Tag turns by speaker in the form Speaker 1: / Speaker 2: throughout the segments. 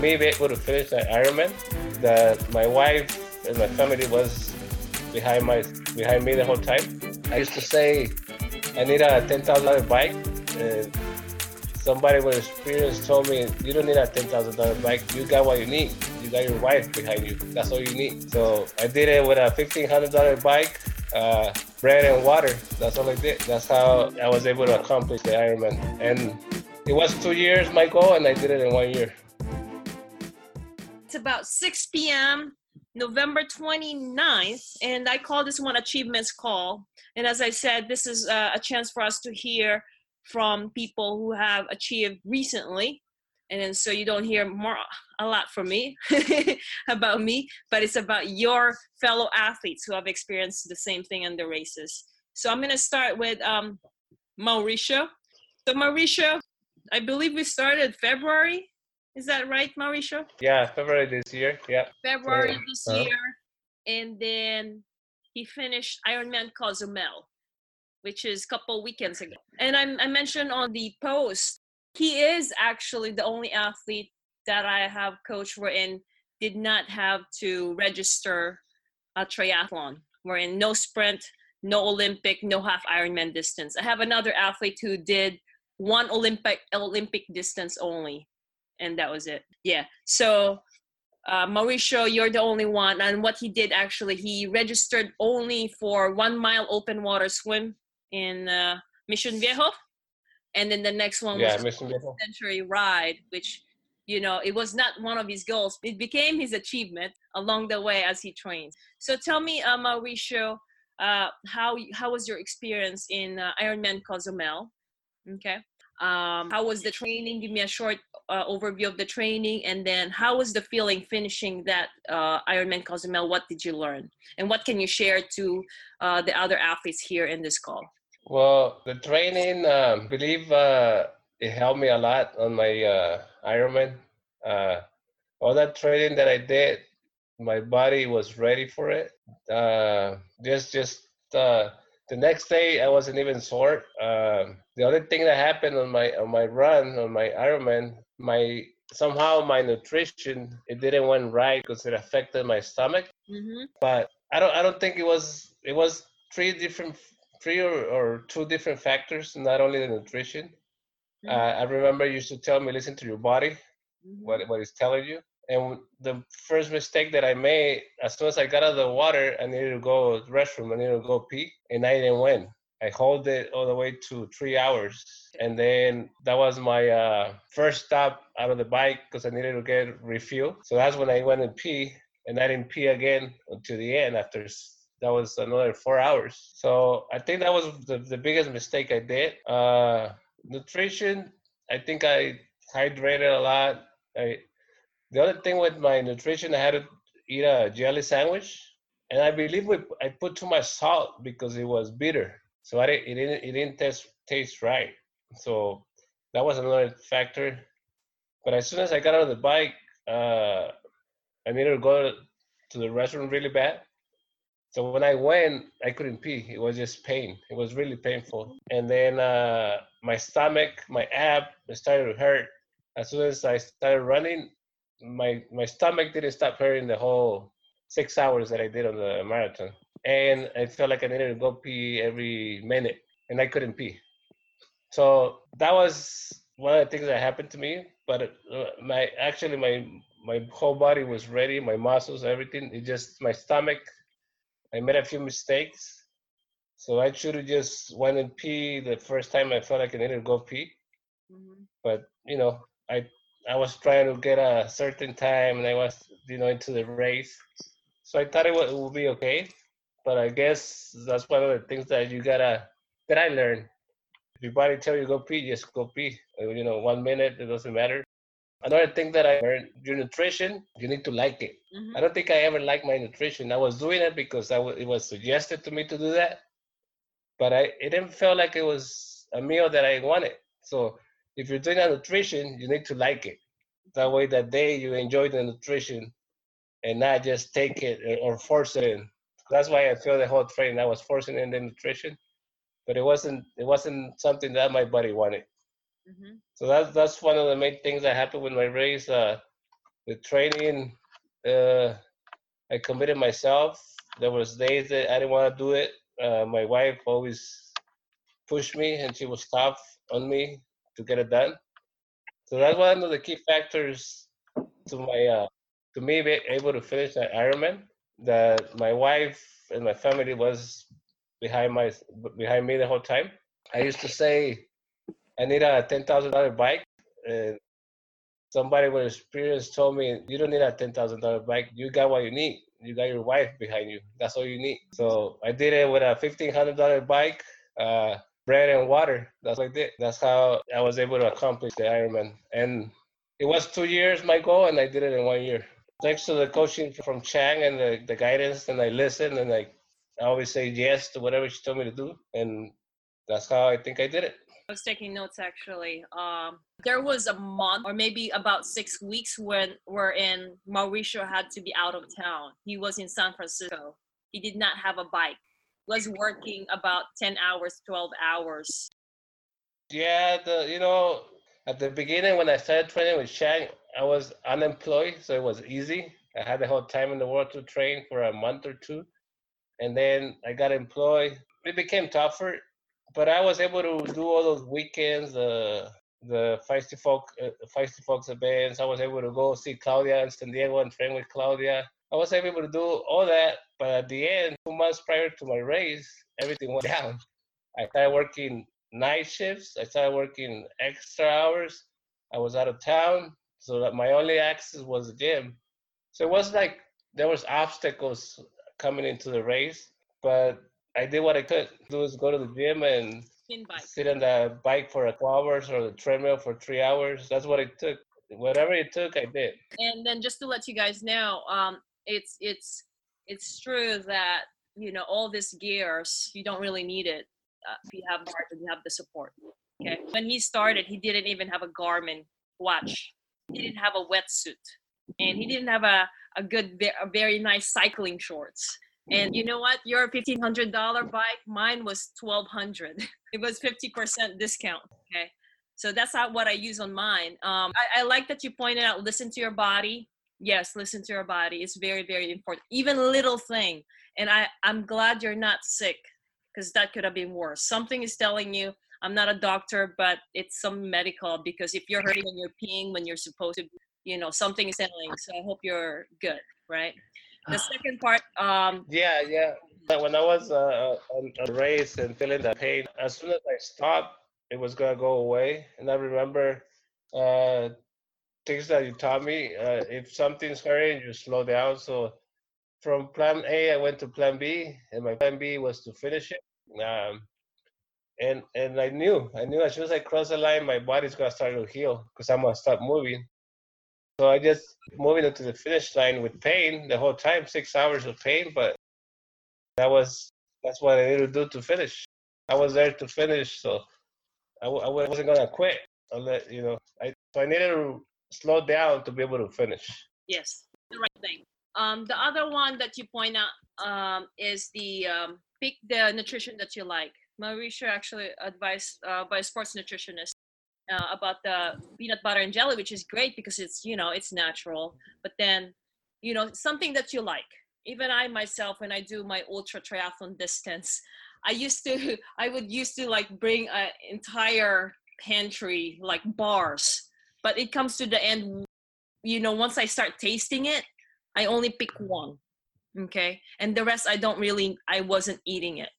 Speaker 1: me be able to finish that Ironman, that my wife and my family was behind my behind me the whole time. I used to say I need a ten thousand dollar bike, and somebody with experience told me you don't need a ten thousand dollar bike. You got what you need. You got your wife behind you. That's all you need. So I did it with a fifteen hundred dollar bike. Uh, bread and water. That's all I did. That's how I was able to accomplish the Ironman. And it was two years my goal, and I did it in one year.
Speaker 2: It's about 6 p.m. November 29th, and I call this one Achievements Call. And as I said, this is uh, a chance for us to hear from people who have achieved recently. And then so you don't hear more a lot from me about me, but it's about your fellow athletes who have experienced the same thing in the races. So I'm gonna start with um, Mauricio. So Mauricio, I believe we started February is that right, Mauricio?
Speaker 1: Yeah, February this year. Yeah.
Speaker 2: February this uh-huh. year. And then he finished Ironman Cozumel, which is a couple weekends ago. And I, I mentioned on the post, he is actually the only athlete that I have coached wherein did not have to register a triathlon, wherein no sprint, no Olympic, no half Ironman distance. I have another athlete who did one Olympic Olympic distance only and that was it. Yeah. So uh, Mauricio, you're the only one. And what he did actually, he registered only for one mile open water swim in uh, Mission Viejo. And then the next one
Speaker 1: yeah,
Speaker 2: was
Speaker 1: Mission Viejo.
Speaker 2: Century Ride, which, you know, it was not one of his goals. It became his achievement along the way as he trained. So tell me, uh, Mauricio, uh, how, how was your experience in uh, Ironman Cozumel? Okay. Um, how was the training? Give me a short uh, overview of the training, and then how was the feeling finishing that uh, Ironman Cozumel? What did you learn, and what can you share to uh, the other athletes here in this call?
Speaker 1: Well, the training, um, believe uh, it helped me a lot on my uh, Ironman. Uh, all that training that I did, my body was ready for it. just, just the next day I wasn't even sore. Uh, the other thing that happened on my on my run on my Ironman, my somehow my nutrition it didn't went right because it affected my stomach. Mm-hmm. But I don't I don't think it was it was three different three or, or two different factors, not only the nutrition. Mm-hmm. Uh, I remember you used to tell me listen to your body, mm-hmm. what what it's telling you. And the first mistake that I made, as soon as I got out of the water, I needed to go to the restroom, I needed to go pee, and I didn't win. I hold it all the way to three hours. And then that was my uh, first stop out of the bike because I needed to get refuel. So that's when I went and pee, and I didn't pee again until the end after that was another four hours. So I think that was the, the biggest mistake I did. Uh, nutrition, I think I hydrated a lot. I the other thing with my nutrition, I had to eat a jelly sandwich, and I believe we, I put too much salt because it was bitter, so I didn't, it didn't it didn't taste taste right. So that was another factor. But as soon as I got out of the bike, uh, I needed to go to the restroom really bad. So when I went, I couldn't pee. It was just pain. It was really painful. And then uh, my stomach, my ab, started to hurt. As soon as I started running, my my stomach didn't stop hurting the whole six hours that I did on the marathon, and I felt like I needed to go pee every minute, and I couldn't pee. So that was one of the things that happened to me. But uh, my actually my my whole body was ready, my muscles, everything. It just my stomach. I made a few mistakes, so I should have just went and pee the first time I felt like I needed to go pee. Mm-hmm. But you know, I I was trying to get a certain time and I was, you know, into the race. So I thought it would, it would be okay. But I guess that's one of the things that you gotta, that I learned. If your body tell you go pee, just go pee. Uh, you know, one minute, it doesn't matter. Another thing that I learned, your nutrition, you need to like it. Mm-hmm. I don't think I ever liked my nutrition. I was doing it because I w- it was suggested to me to do that. But I, it didn't feel like it was a meal that I wanted. So if you're doing a nutrition, you need to like it. That way, that day you enjoy the nutrition and not just take it or force it in. That's why I feel the whole training. I was forcing in the nutrition, but it wasn't. It wasn't something that my body wanted. Mm-hmm. So that's that's one of the main things that happened with my race. Uh, the training, uh, I committed myself. There was days that I didn't want to do it. Uh, my wife always pushed me, and she was tough on me to get it done. So that's one of the key factors to my uh, to me being able to finish that Ironman. That my wife and my family was behind my behind me the whole time. I used to say I need a ten thousand dollar bike, and somebody with experience told me you don't need a ten thousand dollar bike. You got what you need. You got your wife behind you. That's all you need. So I did it with a fifteen hundred dollar bike, uh, bread and water. That's what I. That's how I was able to accomplish the Ironman. And it was two years my goal, and I did it in one year. Thanks to the coaching from Chang and the, the guidance, and I listened and I, I always say yes to whatever she told me to do, and that's how I think I did it.
Speaker 2: I was taking notes actually. Um, there was a month or maybe about six weeks when wherein Mauricio had to be out of town. He was in San Francisco. He did not have a bike. Was working about ten hours, twelve hours.
Speaker 1: Yeah, the you know at the beginning when I started training with Chang, I was unemployed, so it was easy. I had the whole time in the world to train for a month or two, and then I got employed. It became tougher but I was able to do all those weekends, uh, the Feisty Folk, uh, Feisty Folks events. I was able to go see Claudia in San Diego and train with Claudia. I was able to do all that, but at the end, two months prior to my race, everything went down. I started working night shifts. I started working extra hours. I was out of town, so that my only access was the gym. So it was like there was obstacles coming into the race, but I did what I could. Do is go to the gym and sit on the bike for a couple hours or the treadmill for three hours. That's what it took. Whatever it took, I did.
Speaker 2: And then just to let you guys know, um, it's it's it's true that you know all this gears you don't really need it uh, if you have heart and you have the support. Okay. When he started, he didn't even have a Garmin watch. He didn't have a wetsuit, and he didn't have a a good, a very nice cycling shorts and you know what? Your fifteen hundred dollar bike, mine was twelve hundred. it was fifty percent discount. Okay, so that's not what I use on mine. Um, I, I like that you pointed out. Listen to your body. Yes, listen to your body. It's very very important. Even little thing. And I I'm glad you're not sick because that could have been worse. Something is telling you. I'm not a doctor, but it's some medical because if you're hurting when you're peeing when you're supposed to, you know, something is telling. So I hope you're good, right? the second part um
Speaker 1: yeah yeah when i was uh, on a race and feeling the pain as soon as i stopped it was gonna go away and i remember uh things that you taught me uh, if something's hurting you slow down so from plan a i went to plan b and my plan b was to finish it um and and i knew i knew as soon as i crossed the line my body's gonna start to heal because i'm gonna start moving so I just moving into the finish line with pain the whole time, six hours of pain, but that was that's what I needed to do to finish. I was there to finish, so I, I wasn't gonna quit. Let you know. I so I needed to slow down to be able to finish.
Speaker 2: Yes, the right thing. Um, the other one that you point out um, is the um, pick the nutrition that you like. Mauricio actually advised uh, by a sports nutritionist uh, about the peanut butter and jelly, which is great because it's you know it's natural. But then, you know, something that you like. Even I myself, when I do my ultra triathlon distance, I used to I would used to like bring an entire pantry like bars. But it comes to the end, you know, once I start tasting it, I only pick one. Okay, and the rest I don't really I wasn't eating it.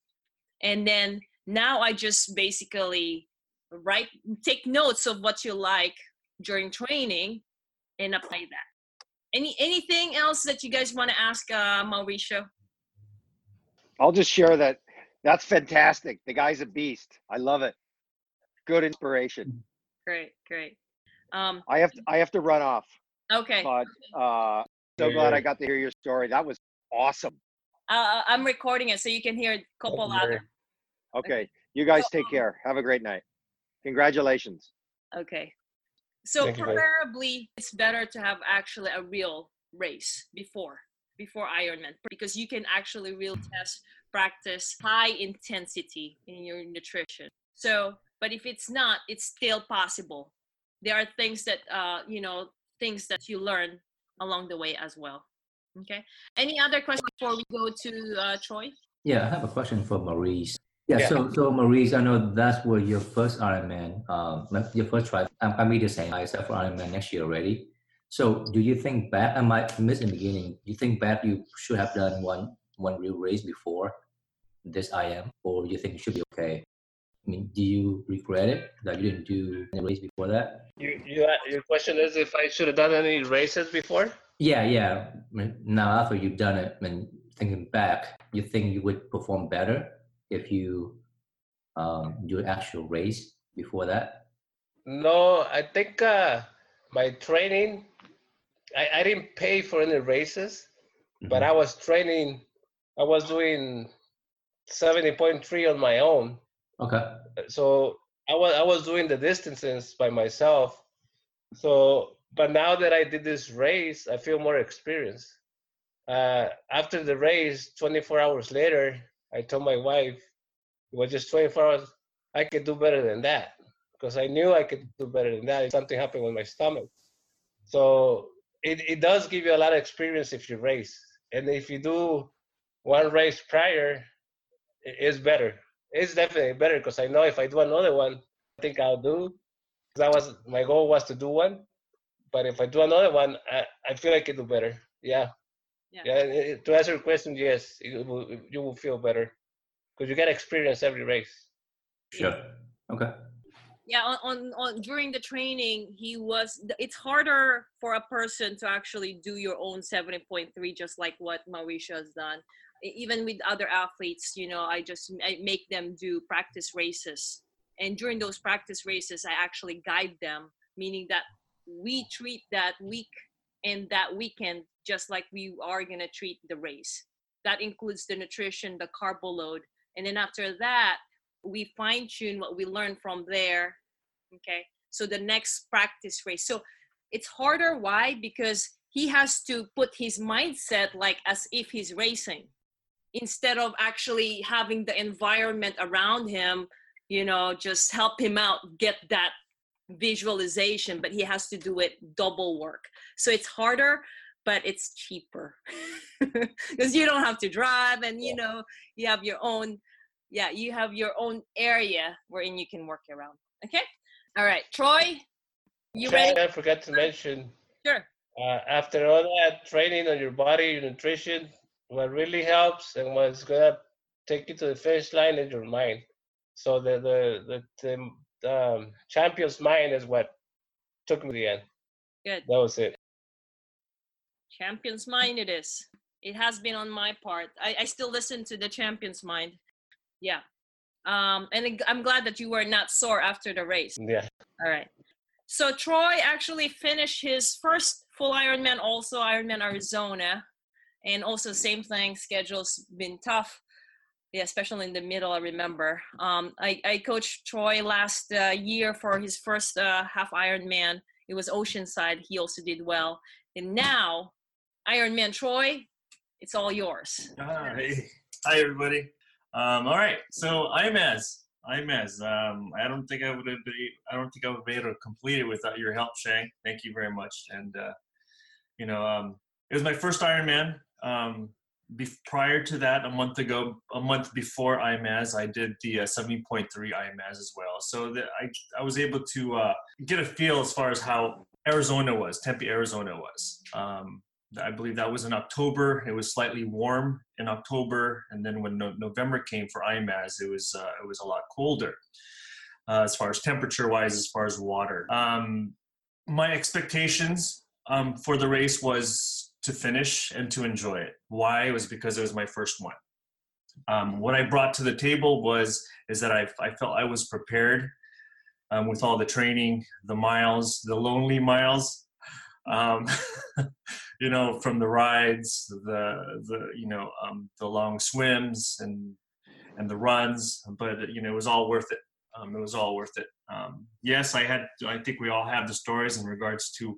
Speaker 2: And then now I just basically write take notes of what you like during training and apply that. Any anything else that you guys want to ask uh mauricio?
Speaker 3: I'll just share that that's fantastic. The guy's a beast. I love it. Good inspiration.
Speaker 2: Great great. Um
Speaker 3: i have to, i have to run off
Speaker 2: okay.
Speaker 3: but uh so yeah. glad i got to hear your story. That was awesome.
Speaker 2: Uh, i'm recording it so you can hear a couple louder
Speaker 3: okay. okay you guys take care have a great night Congratulations.
Speaker 2: Okay. So Thank preferably it's better to have actually a real race before before Ironman because you can actually real test practice high intensity in your nutrition. So, but if it's not, it's still possible. There are things that uh, you know things that you learn along the way as well. Okay. Any other questions before we go to uh, Troy?
Speaker 4: Yeah, I have a question for Maurice. Yeah,
Speaker 1: Yeah.
Speaker 4: so so Maurice, I know that's where your first Ironman, um, your first try. I'm, I'm the same. I set for Ironman next year already. So do you think back? I might miss in the beginning. Do you think back you should have done one one real race before this IM, or you think it should be okay? I mean, do you regret it that you didn't do any race before that?
Speaker 1: You, you, your question is if I should have done any races before?
Speaker 4: Yeah, yeah. I mean, Now after you've done it, and thinking back, you think you would perform better if you um, do an actual race before that?
Speaker 1: No, I think uh, my training, I, I didn't pay for any races, but
Speaker 4: Mhm.
Speaker 1: I was training, I was doing 70.3 on my own.
Speaker 4: okay.
Speaker 1: So I was, I was doing the distances by myself. So, but now that I did this race, I feel more experienced. Uh, after the race, 24 hours later, I told my wife, it was just 24 hours, I could do better than that because I knew I could do better than that if something happened with my stomach. So it, it does give you a lot of experience if you race. And if you do one race prior, it's better. It's definitely better because I know if I do another one, I think I'll do. That was my goal was to do one, but if I do another one, I, I feel I can do better. Yeah.
Speaker 2: Yeah.
Speaker 1: Yeah. it- it- to answer your question, yes, it will, you will feel better because you get experience every race.
Speaker 4: Sure. Okay.
Speaker 2: yeah on, on on during the training he was it's harder for a person to actually do your own 70.3 just like what mauricio has done even with other athletes you know i just I make them do practice races and during those practice races i actually guide them meaning that we treat that week and that weekend just like we are going to treat the race. That includes the nutrition the carbo load and then after that we fine tune what we learn from there okay? So the next practice race. So it's harder why? Because he has to put his mindset like as if he's racing instead of actually having the environment around him you know just help him out get that visualization but he has to do it double work. So it's harder but it's cheaper. Because you don't have to drive and you know you have your own yeah you have your own area wherein you can work around okay? All right troy you ready?
Speaker 1: I forgot to mention
Speaker 2: sure.
Speaker 1: uh, after all that training on your body, your nutrition, what really helps and what's gonna take you to the finish line is your mind. So the the the, the um, champion's mind is what took me to the end.
Speaker 2: Good.
Speaker 1: That was it.
Speaker 2: champion's mind it is it has been on my part i, I still listen to the champion's mind yeah um and i'm glad that you were not sore after the race
Speaker 1: Yeah.
Speaker 2: all right so troy actually finished his first full ironman also ironman arizona and also same thing schedule's been tough yeah especially in the middle i remember um i, I coached troy last uh, year for his first uh, half ironman it was oceanside he also did well and now ironman troy it's all yours
Speaker 5: Hi, hi everybody. Um, all right, so IMAZ, IMAZ. Um, I don't think I would have been, I don't think I would be able to complete it without your help, Shang. Thank you very much. And uh, you know, um, it was my first Ironman. Um, be- prior to that, a month ago, a month before IMAZ, I did the uh, 70.3 IMAZ as well. So that I I was able to uh, get a feel as far as how Arizona was, Tempe, Arizona was. Um, I believe that was in October. It was slightly warm in October, and then when no- November came for IMAZ, it was uh, it was a lot colder uh, as far as temperature wise, as far as water. Um, my expectations um, for the race was to finish and to enjoy it. Why? It was because it was my first one. Um, what I brought to the table was is that I, I felt I was prepared um, with all the training, the miles, the lonely miles. Um, you know, from the rides, the the you know um, the long swims and and the runs, but you know it was all worth it. Um, it was all worth it. Um, yes, I had. I think we all have the stories in regards to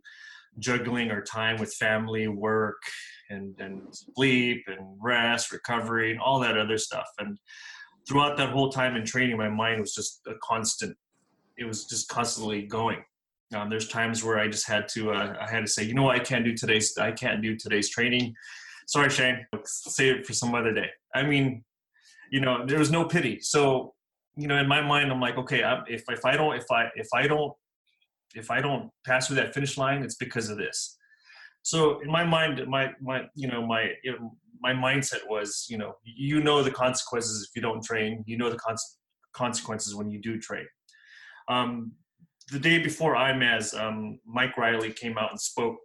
Speaker 5: juggling our time with family, work, and and sleep and rest, recovery, and all that other stuff. And throughout that whole time in training, my mind was just a constant. It was just constantly going Um, there's times where I just had to uh, I had to say, you know what, I can't do today's I can't do today's training. Sorry, Shane. Save it for some other day. I mean, you know, there was no pity. So, you know, in my mind, I'm like, okay, I'm, if if I don't if I if I don't if I don't pass through that finish line, it's because of this. So in my mind, my my you know my my mindset was, you know, you know the consequences if you don't train. You know the cons- consequences when you do train. Um, the day before IMAZ, um, Mike Reilly came out and spoke,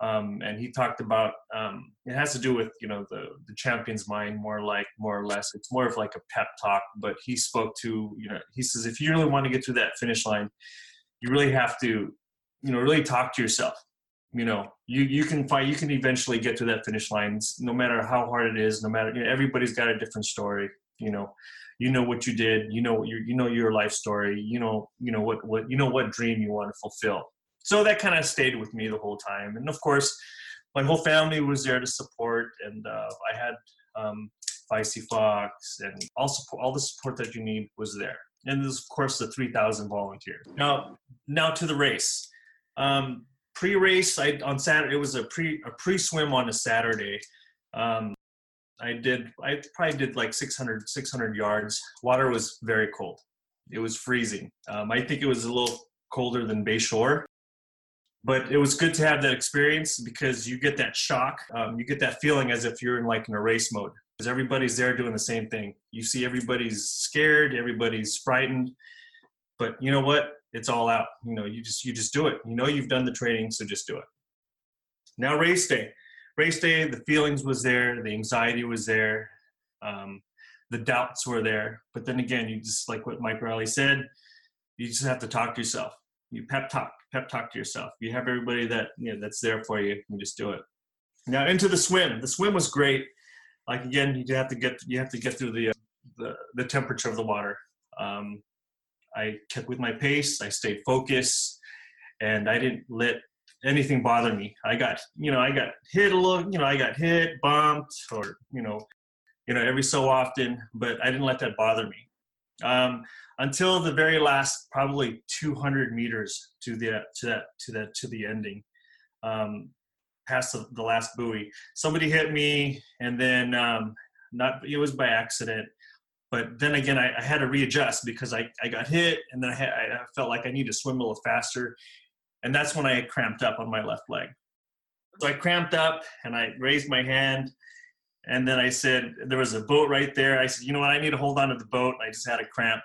Speaker 5: um, and he talked about um, it has to do with you know the the champion's mind more like more or less. It's more of like a pep talk, but he spoke to you know he says if you really want to get to that finish line, you really have to you know really talk to yourself. You know you you can find you can eventually get to that finish line no matter how hard it is. No matter you know, everybody's got a different story. You know you know what you did you know your you know your life story you know you know what what you know what dream you want to fulfill so that kind of stayed with me the whole time and of course my whole family was there to support and uh, i had um, Feisty Fox and all support, all the support that you need was there and there's of course the 3000 volunteers now now to the race um, pre-race I, on saturday it was a pre a pre-swim on a saturday um, I did, I probably did like 600, 600 yards. Water was very cold. It was freezing. Um, I think it was a little colder than Bayshore, but it was good to have that experience because you get that shock. Um, you get that feeling as if you're in like in a race mode because everybody's there doing the same thing. You see everybody's scared, everybody's frightened, but you know what? It's all out. You know, you just, you just do it. You know, you've done the training, so just do it. Now race day race day, the feelings was there, the anxiety was there, um, the doubts were there. But then again, you just like what Mike Reilly said, you just have to talk to yourself. You pep talk, pep talk to yourself. You have everybody that you know that's there for you. You just do it. Now into the swim. The swim was great. Like again, you have to get you have to get through the uh, the, the temperature of the water. Um, I kept with my pace. I stayed focused, and I didn't let anything bother me. I got, you know, I got hit a little, you know, I got hit, bumped, or you know, you know, every so often, but I didn't let that bother me um, until the very last, probably 200 meters to the to that to that to the ending, um, past the, the last buoy. Somebody hit me, and then um, not it was by accident. But then again, I, I had to readjust because I, I got hit, and then I, had, I felt like I need to swim a little faster, and that's when I cramped up on my left leg. So I cramped up and I raised my hand. And then I said, there was a boat right there. I said, you know what, I need to hold on to the boat. I just had a cramp.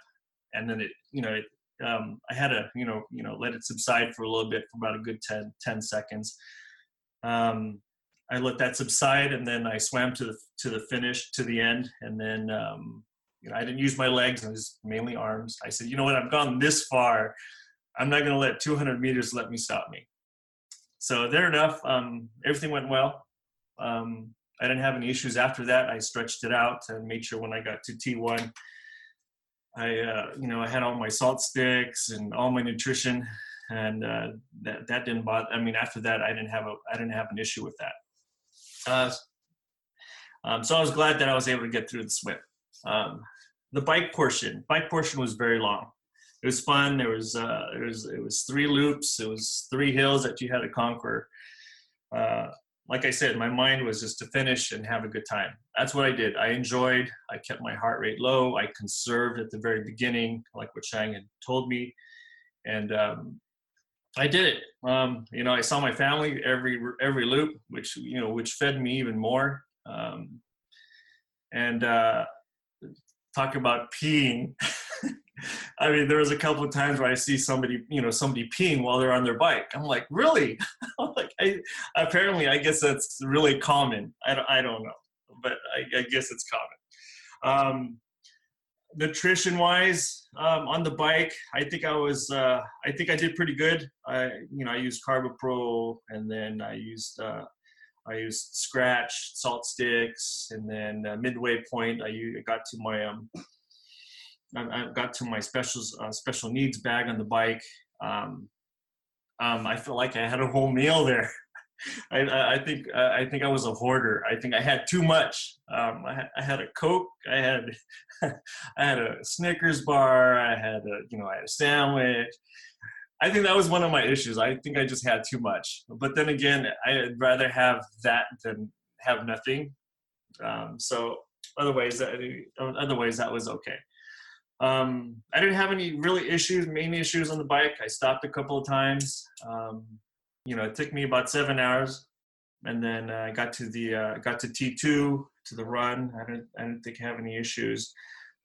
Speaker 5: And then it, you know, it, um, I had to, you know, you know, let it subside for a little bit for about a good 10, 10 seconds. Um, I let that subside and then I swam to the, to the finish, to the end. And then, um, you know, I didn't use my legs, I was mainly arms. I said, you know what, I've gone this far. I'm not going to let 200 meters let me stop me. So there enough. Um, everything went well. Um, I didn't have any issues after that. I stretched it out and made sure when I got to T1, I, uh, you know, I had all my salt sticks and all my nutrition, and uh, that that didn't bother. I mean, after that, I didn't have a I didn't have an issue with that. Uh, um, so I was glad that I was able to get through the swim. Um, the bike portion, bike portion was very long it was fun. There was uh, it was it was three loops. It was three hills that you had to conquer. Uh, like I said, my mind was just to finish and have a good time. That's what I did. I enjoyed. I kept my heart rate low. I conserved at the very beginning, like what Shang had told me, and um, I did it. Um, you know, I saw my family every every loop, which you know, which fed me even more. Um, and uh, talk about peeing. I mean, there was a couple of times where I see somebody, you know, somebody peeing while they're on their bike. I'm like, really? I'm like, I, apparently, I guess that's really common. I don't, I don't know, but I, I guess it's common. Um, nutrition wise, um, on the bike, I think I was, uh, I think I did pretty good. I, you know, I used CarboPro, and then I used, uh, I used Scratch, salt sticks, and then uh, midway point, I got to my um, I, got to my special uh, special needs bag on the bike. Um, um, I feel like I had a whole meal there. I, I, think I think I was a hoarder. I think I had too much. Um, I, I, had a Coke. I had I had a Snickers bar. I had a you know I had a sandwich. I think that was one of my issues. I think I just had too much. But then again, I'd rather have that than have nothing. Um, so otherwise, otherwise that was okay. Um, I didn't have any really issues, main issues on the bike. I stopped a couple of times. Um, you know, it took me about seven hours, and then I uh, got to the uh, got to T two to the run. I didn't I didn't think I have any issues.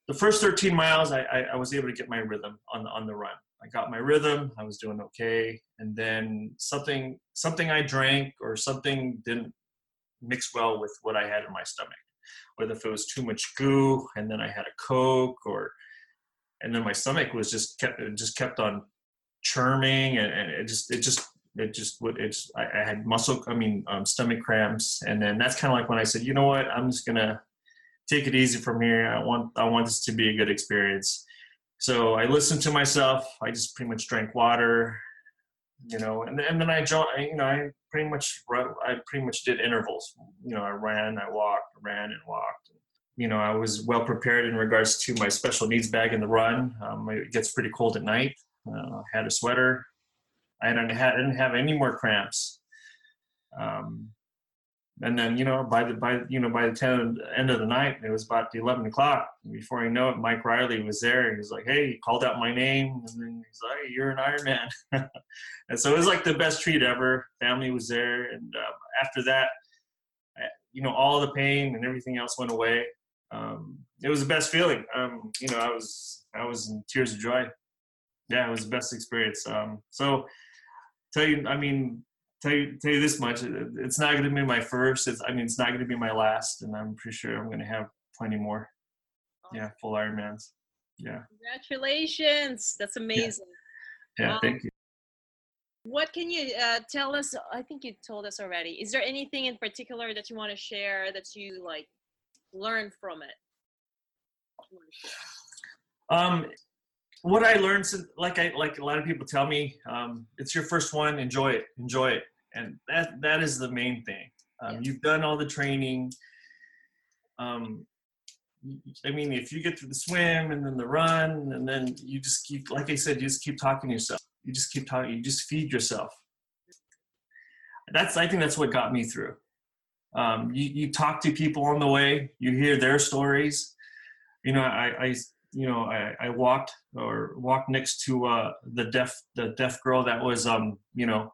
Speaker 5: The first 13 miles, I, I, I was able to get my rhythm on the on the run. I got my rhythm. I was doing okay, and then something something I drank or something didn't mix well with what I had in my stomach. Whether if it was too much goo, and then I had a coke, or and then my stomach was just kept just kept on churning, and, and it just it just it just would it's I, I had muscle I mean um, stomach cramps, and then that's kind of like when I said, you know what, I'm just gonna take it easy from here. I want I want this to be a good experience so I listened to myself. I just pretty much drank water, you know, and, and then I joined, you know, I pretty much, I pretty much did intervals. You know, I ran, I walked, ran and walked. You know, I was well prepared in regards to my special needs bag in the run. Um, it gets pretty cold at night. Uh, I had a sweater. I didn't have, didn't have any more cramps. Um, and then you know by the by you know by the 10, end of the night it was about 11 o'clock. Before i know it mike reilly was there. And he's like hey he called out my name and then he's like you're an iron man. And so it was like the best treat ever. Family was there and uh, after that you know all the pain and everything else went away. Um, it was the best feeling. Um, you know i was i was in tears of joy. Yeah it was the best experience. Um, so tell you i mean tell you tell you this much: it's not going to be my first. It's, I mean, it's not going to be my last, and I'm pretty sure I'm going to have plenty more. Awesome. Yeah, full Ironmans. Yeah.
Speaker 2: Congratulations! That's amazing.
Speaker 5: Yeah, yeah um, thank you.
Speaker 2: What can you uh, tell us? I think you told us already. Is there anything in particular that you want to share that you like learn from it?
Speaker 5: Um, what I learned, like I like a lot of people tell me, um, it's your first one. Enjoy it. Enjoy it and that that is the main thing. Um, You've done all the training. Um, I mean, if you get through the swim and then the run, and then you just keep, like I said, you just keep talking to yourself. You just keep talking. You just feed yourself. That's I think that's what got me through. Um, you you talk to people on the way. You hear their stories. You know, I, I you know, I, I walked or walked next to uh, the deaf the deaf girl that was um you know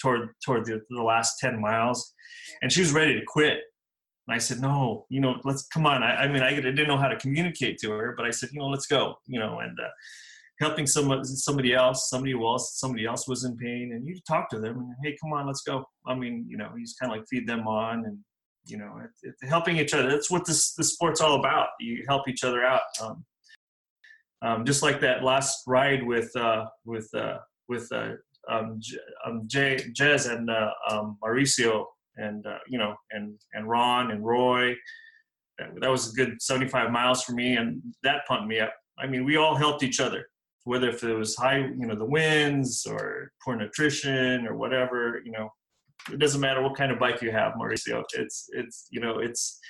Speaker 5: toward toward the, the last ten miles, and she was ready to quit. And I said, no, you know, let's come on. I, I mean, I didn't know how to communicate to her, but I said, you know, let's go. You know, and uh, helping someone somebody else, somebody else, somebody else was in pain, and you talk to them and hey, come on, let's go. I mean, you know, you just kind of like feed them on and you know, it, it, helping each other. That's what this the sport's all about. You help each other out. Um, um, just like that last ride with uh, with uh, with uh, um, J- um, Jay, Jez and uh, um, Mauricio and uh, you know and and Ron and Roy. That was a good 75 miles for me, and that pumped me up. I mean, we all helped each other, whether if it was high, you know, the winds or poor nutrition or whatever. You know, it doesn't matter what kind of bike you have, Mauricio. It's it's you know it's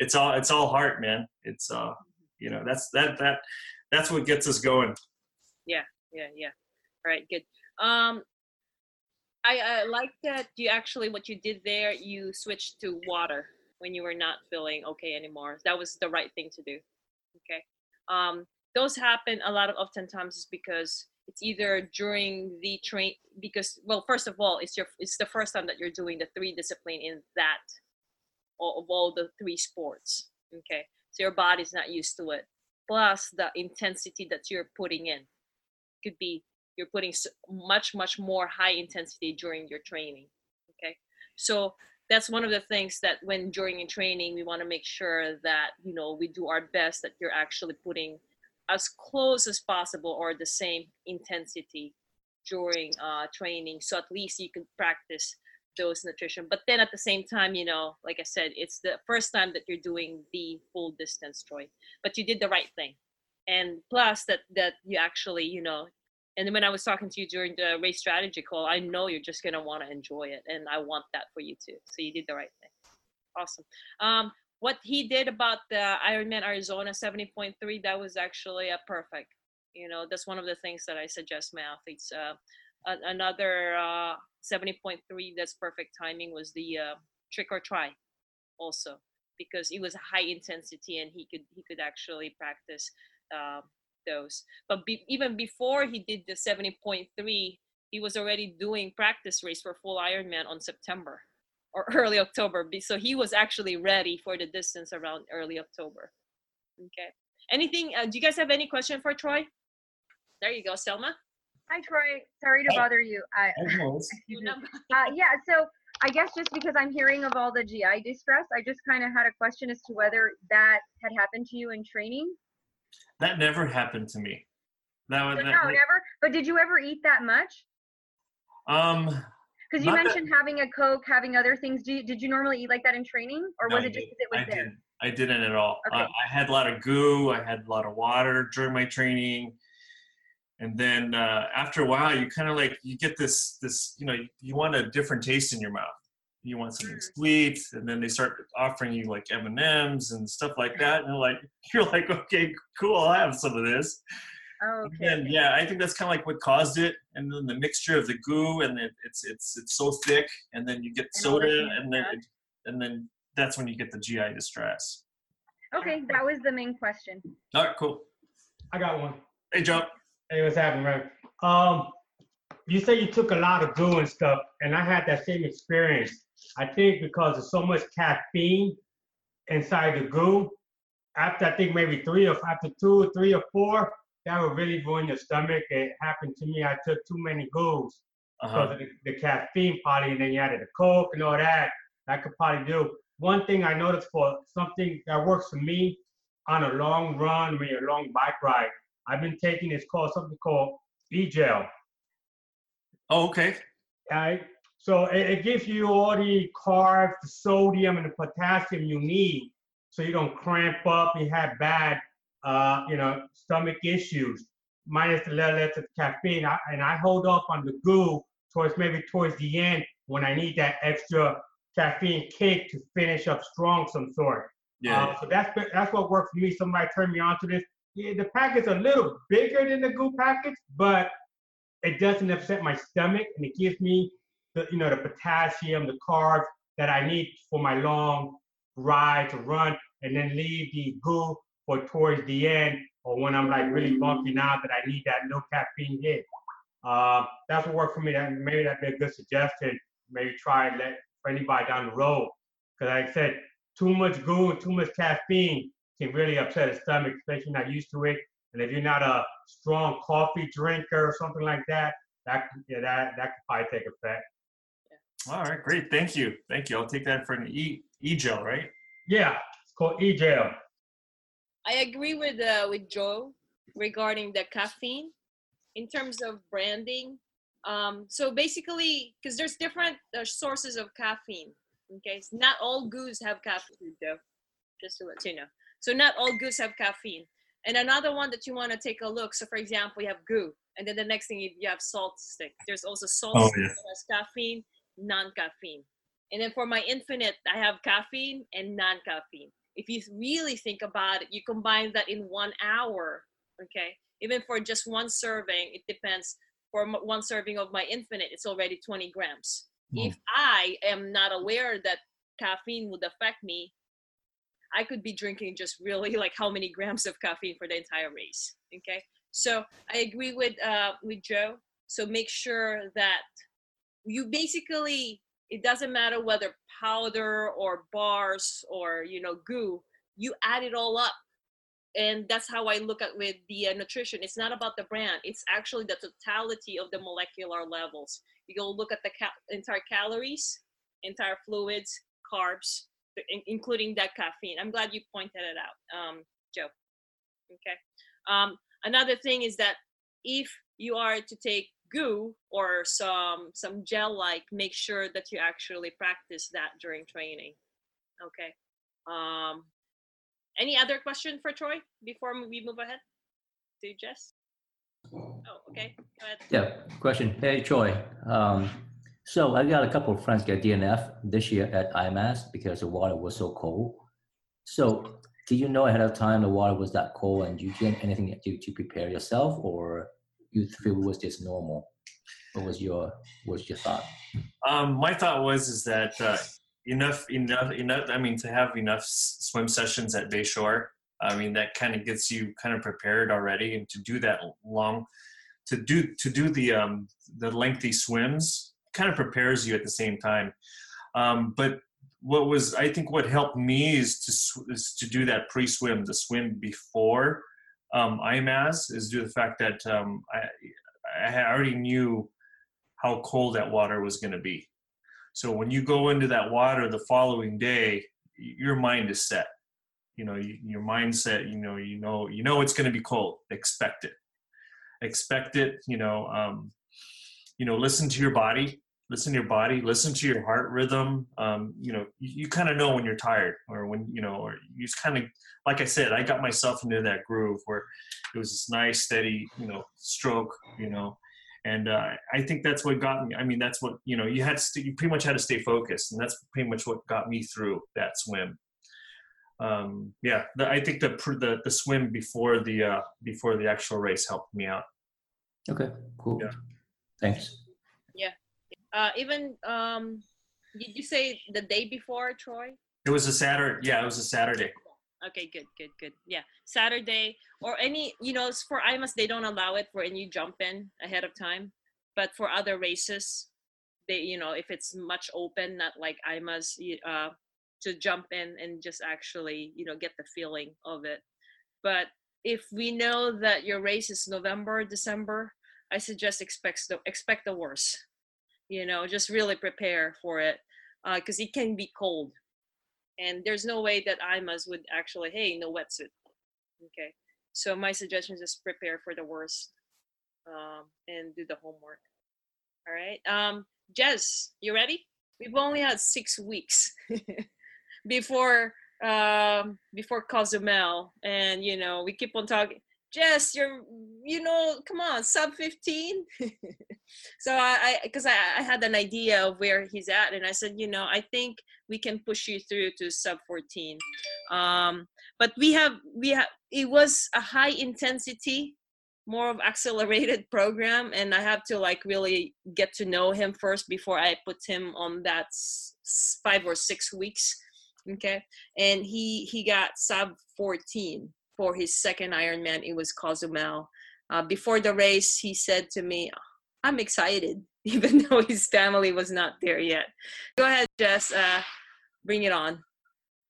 Speaker 5: it's all it's all heart, man. It's uh you know that's that that that's what gets us going.
Speaker 2: Yeah, yeah, yeah. All right, good. Um, I, I like that you actually what you did there. You switched to water when you were not feeling okay anymore. That was the right thing to do. Okay. Um, those happen a lot of oftentimes is because it's either during the train because well first of all it's your it's the first time that you're doing the three discipline in that of all the three sports okay so your body's not used to it plus the intensity that you're putting in. Could be you're putting much much more high intensity during your training okay? So that's one of the things that when during a training we want to make sure that you know we do our best that you're actually putting as close as possible or the same intensity during uh, training. So at least you can practice those nutrition but then at the same time you know like i said it's the first time that you're doing the full distance troy but you did the right thing. And plus that that you actually you know and then when i was talking to you during the race strategy call i know you're just to want to enjoy it and i want that for you too. So you did the right thing. Awesome. Um what he did about the ironman arizona 70.3 that was actually a perfect. You know that's one of the things that i suggest my athletes uh, another uh, 70.3 that's perfect timing was the uh, trick or try also because it was high intensity and he could he could actually practice uh, those. But be, even before he did the 70.3 he was already doing practice race for full ironman on september or early october so he was actually ready for the distance around early october. Okay. Anything uh, do you guys have any question for troy? There you go selma
Speaker 6: Hi, Troy. Sorry to
Speaker 5: Hi.
Speaker 6: bother you. I,
Speaker 5: Anyways,
Speaker 2: Your number-
Speaker 6: uh, yeah, so I guess just because I'm hearing of all the GI distress, I just kind of had a question as to whether that had happened to you in training.
Speaker 5: that never happened to me. That
Speaker 6: So
Speaker 5: was
Speaker 6: no,
Speaker 5: that,
Speaker 6: never. But did you ever eat that much?
Speaker 5: um
Speaker 6: Because you
Speaker 5: Not that-
Speaker 6: mentioned having a Coke, having other things. Do you, did you normally eat like that in training, or
Speaker 5: No,
Speaker 6: was
Speaker 5: I
Speaker 6: it just because it was
Speaker 5: I
Speaker 6: there?
Speaker 5: didn't. I didn't at all. I,
Speaker 6: Okay.
Speaker 5: I had a lot of goo. I had a lot of water during my training, and then uh, after a while, you kind of like you get this this you know you, you want a different taste in your mouth. You want something
Speaker 6: Mm.
Speaker 5: sweet, and then they start offering you like M and M's and stuff like that, and you're like you're like okay, cool, I'll have some of this.
Speaker 6: Oh,
Speaker 5: And
Speaker 6: okay.
Speaker 5: then, yeah, I think that's kind of like what caused it, and then the mixture of the goo, and it, it's it's it's so thick, and then you get
Speaker 6: And all the
Speaker 5: soda, and then it, and then that's when you get the GI distress.
Speaker 6: Okay, that was the main question.
Speaker 5: All right, cool.
Speaker 7: I got one.
Speaker 5: Hey, Joe.
Speaker 7: Hey, what's happening, man? Um, you say you took a lot of goo and stuff, and I had that same experience. I think because there's so much caffeine inside the goo, after I think maybe three or after two or three or four, that would really ruin your stomach. It happened to me. I took too many goos
Speaker 5: Uh-huh.
Speaker 7: because of the, the caffeine probably, and then you added the coke and all that. That could probably do. One thing I noticed for something that works for me on a long run, when you're a long bike ride, I've been taking this called something called E-gel.
Speaker 5: Oh, okay.
Speaker 7: Right? So it, it gives you all the carbs, the sodium, and the potassium you need, so you don't cramp up and have bad, uh, you know, stomach issues. Minus the little less of caffeine, I, and I hold off on the goo towards maybe towards the end when I need that extra caffeine kick to finish up strong some sort.
Speaker 5: Yeah.
Speaker 7: Uh, so that's that's what worked for me. Somebody turned me on to this. Yeah, the packet's a little bigger than the goo package, but it doesn't upset my stomach, and it gives me the you know the potassium, the carbs that I need for my long ride to run, and then leave the goo for towards the end or when I'm like really bunking out that I need that no caffeine hit. Uh, that's what worked for me. That maybe that'd be a good suggestion. Maybe try it let for anybody down the road. Because like I said, too much goo too much caffeine can really upset the stomach, especially not used to it. And if you're not a strong coffee drinker or something like that, that yeah, that that could probably take effect.
Speaker 5: All right, great. Thank you. Thank you. I'll take that for an E E gel, right?
Speaker 7: Yeah, it's called e-gel.
Speaker 2: I agree with uh, with Joe regarding the caffeine in terms of branding. Um, so basically, because there's different uh, sources of caffeine. Okay, so not all goos have caffeine, Joe. Just to let you know. So not all goos have caffeine. And another one that you want to take a look. So for example, you have goo, and then the next thing you, you have salt stick. There's also salt
Speaker 5: Oh,
Speaker 2: stick
Speaker 5: yeah.
Speaker 2: that has caffeine, non-caffeine. And then for my Infinit, I have caffeine and non-caffeine if you really think about it, you combine that in one hour, okay? Even for just one serving, it depends. For one serving of my Infinit, it's already 20 grams.
Speaker 5: Hmm.
Speaker 2: If I am not aware that caffeine would affect me, I could be drinking just really like how many grams of caffeine for the entire race. Okay, so I agree with uh, with Joe. So make sure that you basically it doesn't matter whether powder or bars or you know goo you add it all up and that's how i look at with the uh, nutrition it's not about the brand it's actually the totality of the molecular levels you go look at the entire calories entire fluids carbs including that caffeine. I'm glad you pointed it out um, joe. Okay. Um, another thing is that if you are to take goo or some some gel like make sure that you actually practice that during training. Okay. Um any other question for troy before we move ahead to jess? Oh okay. Go ahead.
Speaker 4: Yeah, question. Hey, Troy. Um, so I got a couple of friends get DNF this year at IMAZ because the water was so cold. So did you know ahead of time the water was that cold and you get anything to, to prepare yourself or you feel it was just normal? What was your what was your thought?
Speaker 5: Um, my thought was is that uh, enough enough enough. I mean, to have enough swim sessions at Bayshore. I mean, that kind of gets you kind of prepared already, and to do that long, to do to do the um, the lengthy swims kind of prepares you at the same time. Um, but what was I think what helped me is to is to do that pre-swim, the swim before um, IMAZ, is due to the fact that um, I I already knew how cold that water was going to be. So when you go into that water the following day, your mind is set. You know, you, your mindset. You know, you know, you know it's going to be cold. Expect it. Expect it. You know, um, you know, listen to your body listen to your body listen to your heart rhythm um, you know you, you kind of know when you're tired or when you know or you just kind of like i said i got myself into that groove where it was this nice steady you know stroke you know and uh, i think that's what got me i mean that's what you know you had to you pretty much had to stay focused and that's pretty much what got me through that swim. Um, yeah the, i think the, the the swim before the uh, before the actual race helped me out.
Speaker 4: Okay cool.
Speaker 5: Yeah.
Speaker 4: thanks
Speaker 2: uh, even um, did you say the day before, Troy?
Speaker 5: It was a Saturday. Yeah, it was a Saturday.
Speaker 2: Okay, good, good, good. Yeah, Saturday or any, you know, for IMAZ, they don't allow it for any jump in ahead of time, but for other races, they, you know, if it's much open, not like IMAZ, uh, to jump in and just actually, you know, get the feeling of it. But if we know that your race is November, December, I suggest expect the expect the worst you know just really prepare for it because uh, it can be cold. And there's no way that IMAZ would actually hey no wetsuit. Okay? So my suggestion is just prepare for the worst um, and do the homework. All right um jess you ready? We've only had six weeks before um before cozumel and you know we keep on talking Jess, you're, you know, come on, sub 15. so I, because I, I, I, had an idea of where he's at, and I said, you know, I think we can push you through to sub 14. Um, but we have, we have, it was a high intensity, more of accelerated program, and I have to like really get to know him first before I put him on that five or six weeks. Okay, and he he got sub 14 for his second Ironman. It was Cozumel. Uh, before the race, he said to me, "I'm excited, even though his family was not there yet." Go ahead, Jess. Uh, bring it on.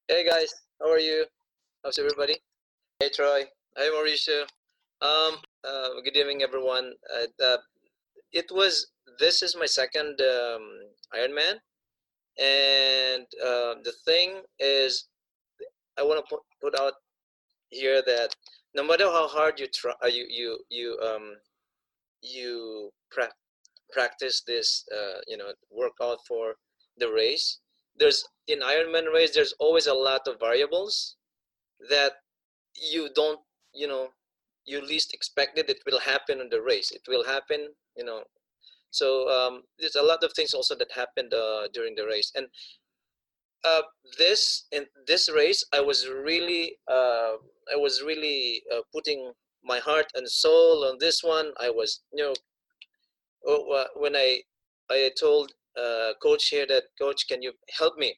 Speaker 8: Hey guys, how are you? How's everybody? Hey Troy. Hey Mauricio. Um, uh, good evening, everyone. Uh, uh, it was this is my second um, Ironman, and uh, the thing is, I want to put, put out here that no matter how hard you try, uh, you you you um you pra- practice this, uh, you know, workout for the race. There's in Ironman race, there's always a lot of variables that you don't, you know, you least expected it will happen in the race. It will happen, you know. So um, there's a lot of things also that happened uh, during the race, and uh, this in this race, I was really uh, I was really uh, putting my heart and soul on this one. I was, you know, oh, when I I told uh, coach here that coach, can you help me?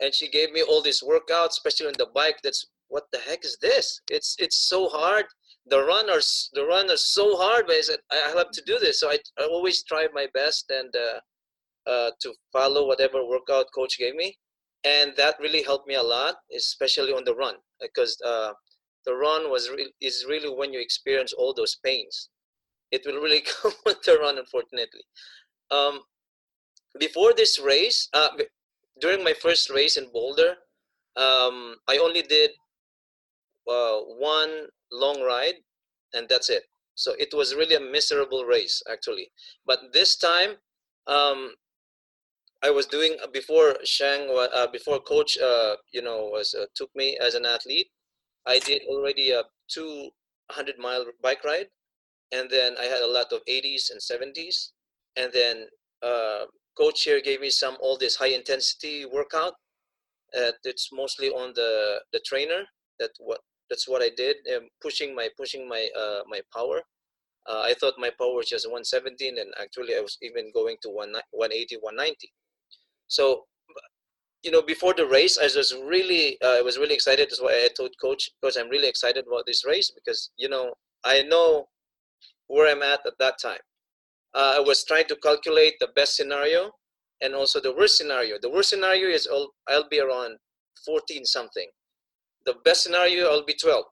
Speaker 8: And she gave me all these workouts, especially on the bike. That's what the heck is this? It's it's so hard. The runners the runners so hard, but I said I have to do this. So I, I always try my best and uh, uh, to follow whatever workout coach gave me and that really helped me a lot especially on the run because uh, the run was re- is really when you experience all those pains. It will really come with the run unfortunately. Um, before this race uh, during my first race in boulder um, i only did uh, one long ride and that's it. So it was really a miserable race actually. But this time um, I was doing uh, before Shang, uh, before coach, uh, you know, was uh, took me as an athlete. I did already a 200 mile bike ride, and then I had a lot of 80s and 70s, and then uh, coach here gave me some all this high intensity workout. it's mostly on the the trainer. That what that's what I did, um, pushing my pushing my uh, my power. I thought my power was just 117, and actually I was even going to 180, 190. So, you know, before the race, I was really, uh, I was really excited. That's why I told coach, coach, I'm really excited about this race because you know I know where I'm at at that time. Uh, I was trying to calculate the best scenario and also the worst scenario. The worst scenario is I'll, I'll be around 14 something. The best scenario, I'll be 12.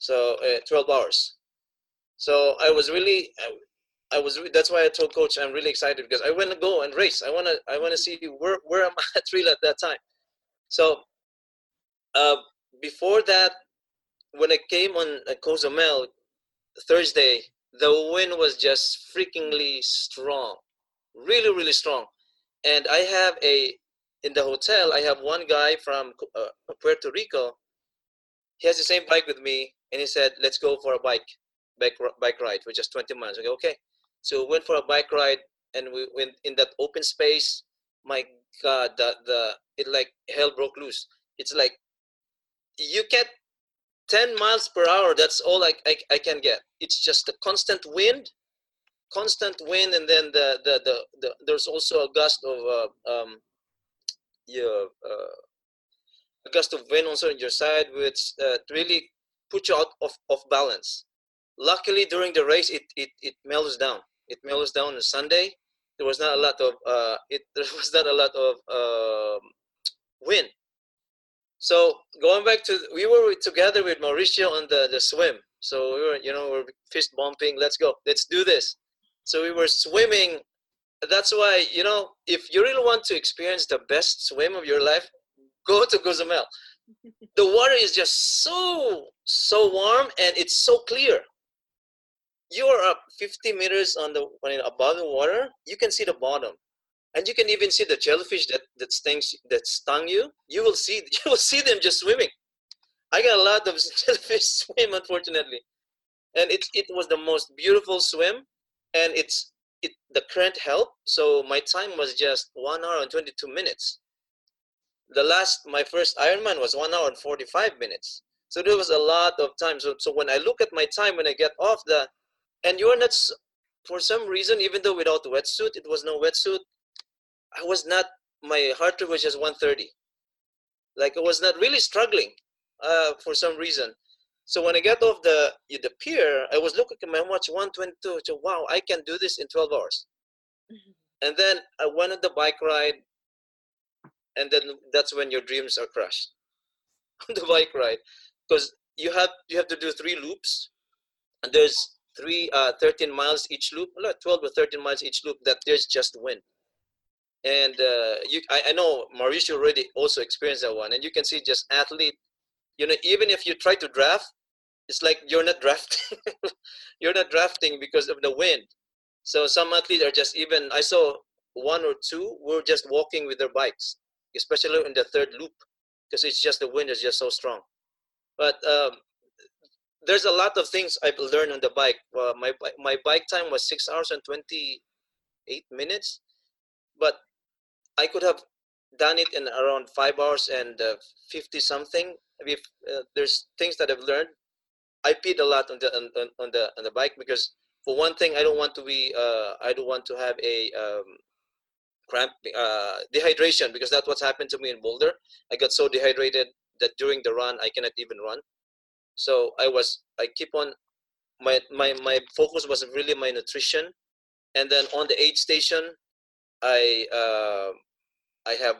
Speaker 8: So uh, 12 hours. So I was really, I, I was. That's why I told coach I'm really excited because I want to go and race. I want to. I want to see where where am I'm at really at that time. So uh, before that, when I came on uh, Cozumel Thursday, the wind was just freakingly strong, really really strong. And I have a in the hotel. I have one guy from uh, Puerto Rico. He has the same bike with me, and he said, "Let's go for a bike." bike bike ride for just 20 miles. Okay, okay. So we went for a bike ride, and we went in that open space. My God, the the it like hell broke loose. It's like you get 10 miles per hour. That's all I, I, I can get. It's just the constant wind, constant wind, and then the the the, the there's also a gust of uh, um yeah uh, a gust of wind also on your side, which uh, really put you out of, of balance luckily during the race it, it, it mellows down it mellows down on sunday there was not a lot of uh, it there was not a lot of uh, wind. So going back to we were together with mauricio on the, the swim. So we were you know we are fist bumping let's go let's do this. So we were swimming. That's why you know if you really want to experience the best swim of your life go to cozumel the water is just so so warm and it's so clear you are up 50 meters on the above the water you can see the bottom. And you can even see the jellyfish that that stings that stung you. You will see you will see them just swimming. I got a lot of jellyfish swim unfortunately. And it, it was the most beautiful swim and it's it the current helped. So my time was just one hour and 22 minutes. The last my first ironman was one hour and 45 minutes. So there was a lot of time. So, so when i look at my time when i get off the and you're not for some reason even though without the wetsuit it was no wetsuit i was not my heart rate was just 130 like i was not really struggling uh, for some reason. So when i got off the the pier i was looking at my watch 122 so wow i can do this in 12 hours. Mm-hmm. and then i went on the bike ride and then that's when your dreams are crushed. On the bike ride. Because you have you have to do three loops and there's three, uh, 13 miles each loop, 12 or 13 miles each loop, that there's just wind. And uh, you, I, I know Mauricio already also experienced that one. And you can see just athlete, you know, even if you try to draft, it's like you're not drafting. you're not drafting because of the wind. So some athletes are just even, I saw one or two were just walking with their bikes, especially in the third loop, because it's just the wind is just so strong. But um, there's a lot of things I've learned on the bike. Uh, my my bike time was six hours and twenty eight minutes, but I could have done it in around five hours and uh, fifty something. If uh, there's things that I've learned, I peed a lot on the on, on the on the bike because for one thing I don't want to be uh, I don't want to have a um, cramp uh, dehydration because that's what's happened to me in Boulder. I got so dehydrated that during the run I cannot even run so i was i keep on my my my focus was really my nutrition. And then on the aid station i uh, i have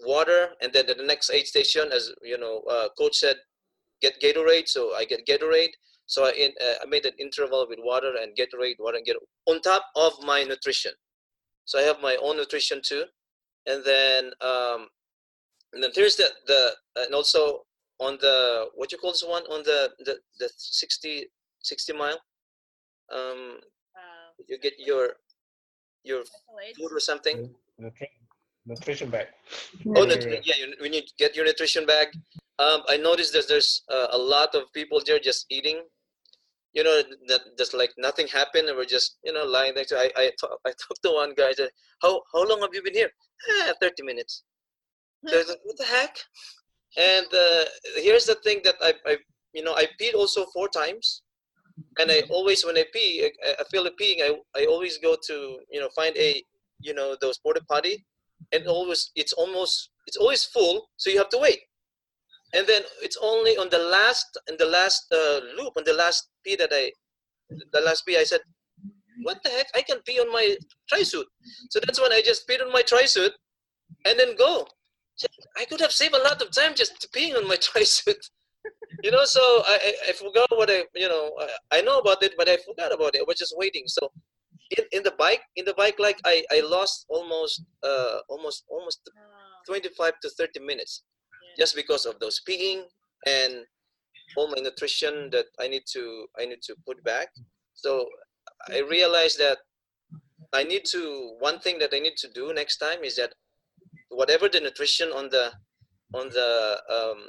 Speaker 8: water. And then the next aid station as you know uh, coach said get gatorade. So i get gatorade. So i in, uh, i made an interval with water and gatorade water and get on top of my nutrition. So i have my own nutrition too. And then um and then there's the the and also on the what you call this one? On the the, the 60 60 mile? Um uh, you get your your food or something?
Speaker 1: Nutrition bag.
Speaker 8: Oh nutri- yeah. you, when you get your nutrition bag um i noticed that there's uh, a lot of people there just eating. You know that just like nothing happened and we're just you know lying there i i, talk, I talked to one guy said how how long have you been here? Eh, 30 minutes. So like, what the heck and uh, here's the thing that I, I, you know, I peed also four times, and I always when I pee, I, I feel like peeing. I I always go to you know find a you know those porta potty, and always it's almost it's always full, so you have to wait. And then it's only on the last in the last uh, loop on the last pee that I the last pee I said, what the heck? I can pee on my tri suit. So that's when I just peed on my tri suit, and then go. I could have saved a lot of time just peeing on my tri suit you know so I, I, forgot what i you know I, I know about it but i forgot about it. I was just waiting. So in, in the bike in the bike like i i lost almost uh almost almost 25 to 30 minutes just because of those peeing and all my nutrition that i need to i need to put back. So i realized that i need to one thing that i need to do next time is that whatever the nutrition on the on the um,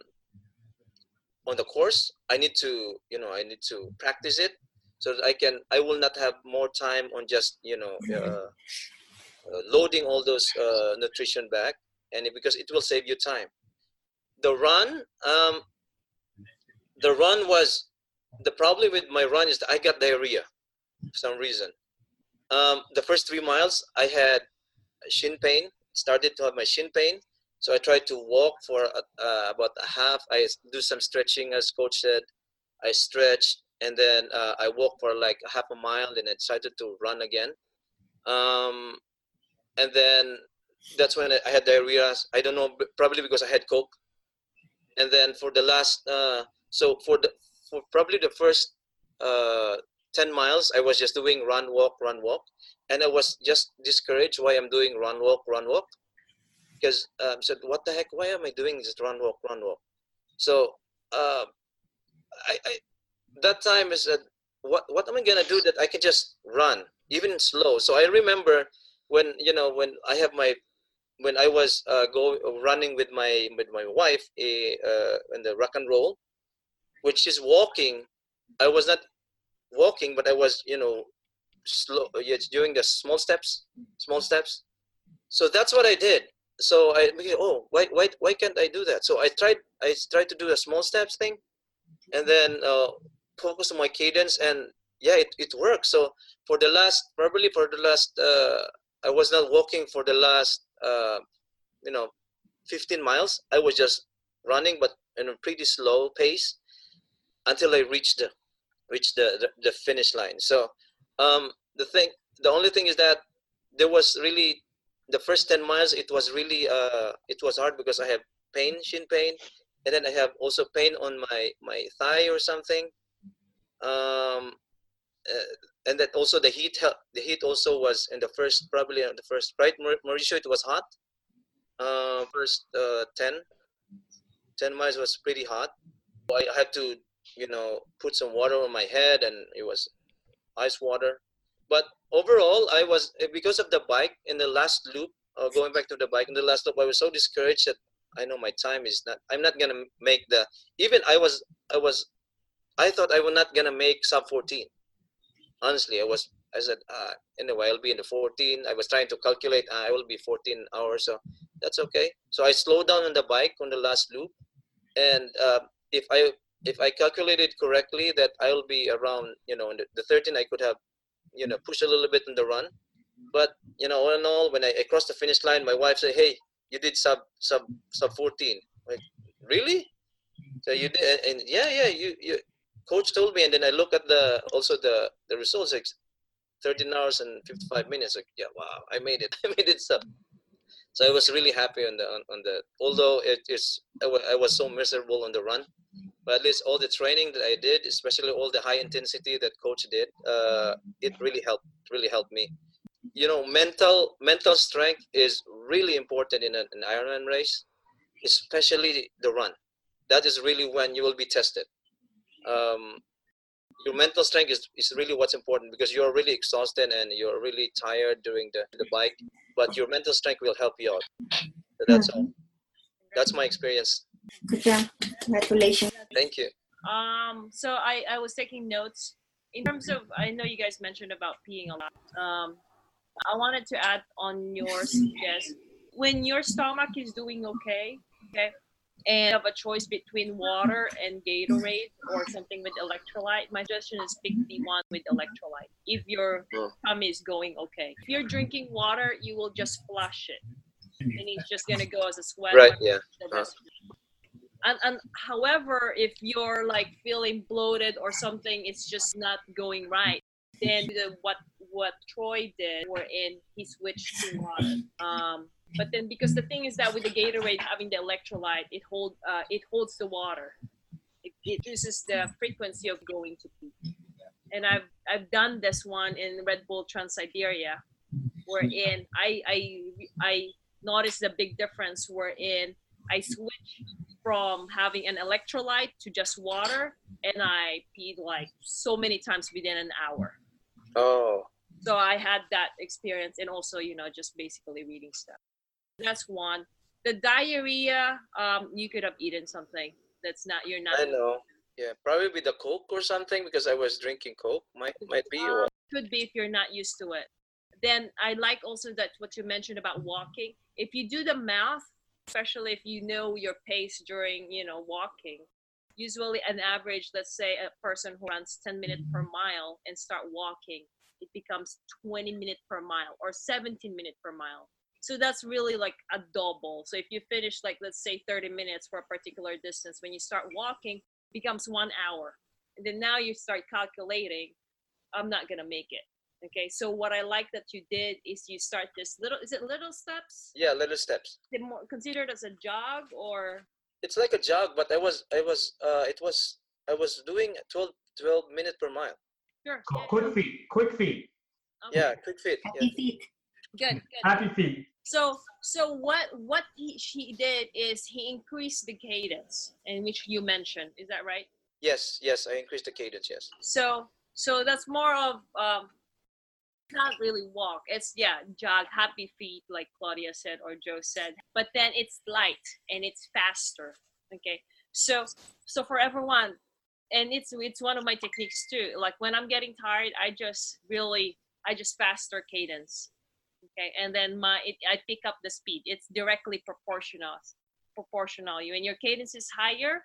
Speaker 8: on the course i need to you know i need to practice it so that i can i will not have more time on just you know uh, uh, loading all those uh, nutrition back and it, because it will save you time. The run um, the run was the problem with my run is that i got diarrhea for some reason. Um, the first three miles i had shin pain started to have my shin pain so I tried to walk for uh, about a half. I do some stretching, as coach said. I stretched and then uh, I walked for like half a mile, and I decided to run again. Um, and then that's when I had diarrhea. I don't know, probably because I had coke. And then for the last, uh, so for the for probably the first uh, 10 miles, I was just doing run, walk, run, walk. And I was just discouraged why I'm doing run, walk, run, walk because um, said, "What the heck? Why am I doing this run walk, run walk?" So uh, I, I that time is that what what am I gonna do that I can just run even slow? So I remember when you know when I have my when I was uh, go running with my with my wife uh, in the rock and roll, which is walking. I was not walking, but I was you know slow. Doing the small steps, small steps. So that's what I did so I oh why why why can't I do that? So I tried I tried to do a small steps thing, and then uh, focus on my cadence, and yeah, it, it works. So for the last probably for the last uh, I was not walking for the last uh, you know 15 miles. I was just running, but in a pretty slow pace until I reached the reached the the, the finish line. So um, the thing the only thing is that there was really the first 10 miles it was really uh it was hard because i have pain shin pain and then i have also pain on my my thigh or something. Um uh, and that also the heat the heat also was in the first probably the first right mauricio it was hot. Uh first uh 10 10 miles was pretty hot. I had to you know put some water on my head and it was ice water but overall, I was eh, because of the bike in the last loop. Uh, going back to the bike in the last loop, I was so discouraged that I know my time is not. I'm not gonna make the. Even I was. I was. I thought I was not gonna make sub 14. Honestly, I was. I said, uh, anyway, I'll be in the 14. I was trying to calculate. Uh, I will be 14 hours, so that's okay. So I slowed down on the bike on the last loop, and uh, if I if I calculated correctly, that I will be around, you know, the, the 13. I could have you know push a little bit in the run. But you know all in all when I, I crossed the finish line my wife said hey you did sub sub sub 14 like really? So you did and yeah yeah you you coach told me and then i look at the also the the results like 13 hours and 55 minutes. Like yeah wow i made it i made it sub. So i was really happy on the on, on the although it is I was so miserable on the run but at least all the training that I did, especially all the high intensity that coach did, uh, it really helped. Really helped me. You know, mental mental strength is really important in an, an Ironman race, especially the run. That is really when you will be tested. Um, your mental strength is, is really what's important because you're really exhausted and you're really tired during the, the bike but your mental strength will help you out so that's all that's my experience
Speaker 9: Good job. Congratulations.
Speaker 8: Thank you.
Speaker 2: Um, so I, I was taking notes. In terms of, I know you guys mentioned about peeing a lot. Um, I wanted to add on yours, yes. When your stomach is doing okay, okay, and have a choice between water and Gatorade or something with electrolyte, my suggestion is pick the one with electrolyte. If your
Speaker 8: Mm.
Speaker 2: tummy is going okay, if you're drinking water, you will just flush it, and it's just gonna go as a sweat.
Speaker 8: Right. Yeah.
Speaker 2: the rest of it. And, and however, if you're like feeling bloated or something, it's just not going right. Then the, what what Troy did, wherein he switched to water. Um, but then because the thing is that with the Gatorade having the electrolyte, it hold uh, it holds the water. It, it reduces the frequency of going to pee. And I've I've done this one in Red Bull Trans Siberia, wherein I I I noticed a big difference wherein I switched from having an electrolyte to just water, and I peed like so many times within an hour.
Speaker 8: Oh.
Speaker 2: So I had that experience, and also you know just basically reading stuff. That's one. The diarrhea, um, you could have eaten something that's not you're not.
Speaker 8: I know. Yeah. Probably with the Coke or something because I was drinking Coke. Might might be. Or
Speaker 2: could be if you're not used to it. Then I like also that what you mentioned about walking. If you do the math, especially if you know your pace during you know walking, usually an average, let's say a person who runs 10 minutes per mm-hmm. mile and start walking, it becomes 20 minutes per mile or 17 minutes per mile. So that's really like a double. So if you finish like let's say 30 minutes for a particular distance, when you start walking, it becomes one hour. And then now you start calculating I'm not gonna make it. Okay, so what I like that you did is you start this little. Is it little steps?
Speaker 8: yeah, little steps.
Speaker 2: Is it more considered as a jog or?
Speaker 8: It's like a jog, but I was I was uh it was I was doing 12 12 minutes per mile.
Speaker 2: Sure. Yeah,
Speaker 7: Quick feet, quick feet,
Speaker 2: okay,
Speaker 8: Yeah, quick fit. Yeah.
Speaker 9: Happy feet.
Speaker 2: Good. Good.
Speaker 7: happy feet.
Speaker 2: So so what what he she did is he increased the cadence, in which you mentioned. Is that right?
Speaker 8: Yes, yes, I increased the cadence. Yes.
Speaker 2: So so that's more of um not really walk. It's yeah, jog, happy feet, like Claudia said or Joe said. But then it's light and it's faster. Okay. So so for everyone, and it's it's one of my techniques too. Like when I'm getting tired, I just really I just faster cadence. Okay, and then my it, I pick up the speed. It's directly proportional. Proportional. You when your cadence is higher,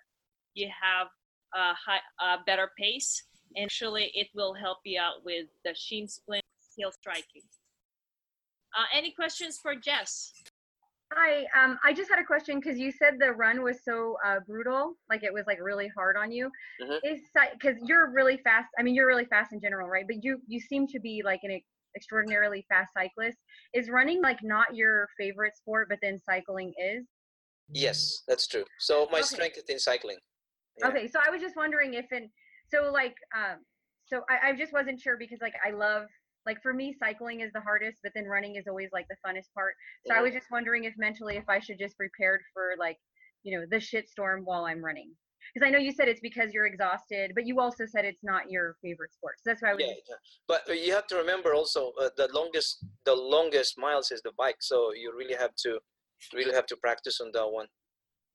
Speaker 2: you have a high a better pace and actually it will help you out with the shin splint heel striking. Uh, any questions for Jess?
Speaker 6: Hi, um, I just had a question because you said the run was so uh, brutal, like it was like really hard on you.
Speaker 8: Mhm.
Speaker 6: Is because you're really fast. I mean, you're really fast in general, right? But you you seem to be like an extraordinarily fast cyclist. Is running like not your favorite sport, but then cycling is?
Speaker 8: Yes, that's true. So my
Speaker 6: Okay.
Speaker 8: strength is in cycling. Yeah.
Speaker 6: Okay, so I was just wondering if in so like um so I, I just wasn't sure because like I love like for me cycling is the hardest, but then running is always like the funnest part. So I was just wondering if mentally if I should just prepared for like you know the shit storm while I'm running. Because I know you said it's because you're exhausted, but you also said it's not your favorite sport. So that's why I was
Speaker 8: Yeah, yeah. But uh, you have to remember also uh, the longest the longest miles is the bike. So you really have to really have to practice on that one.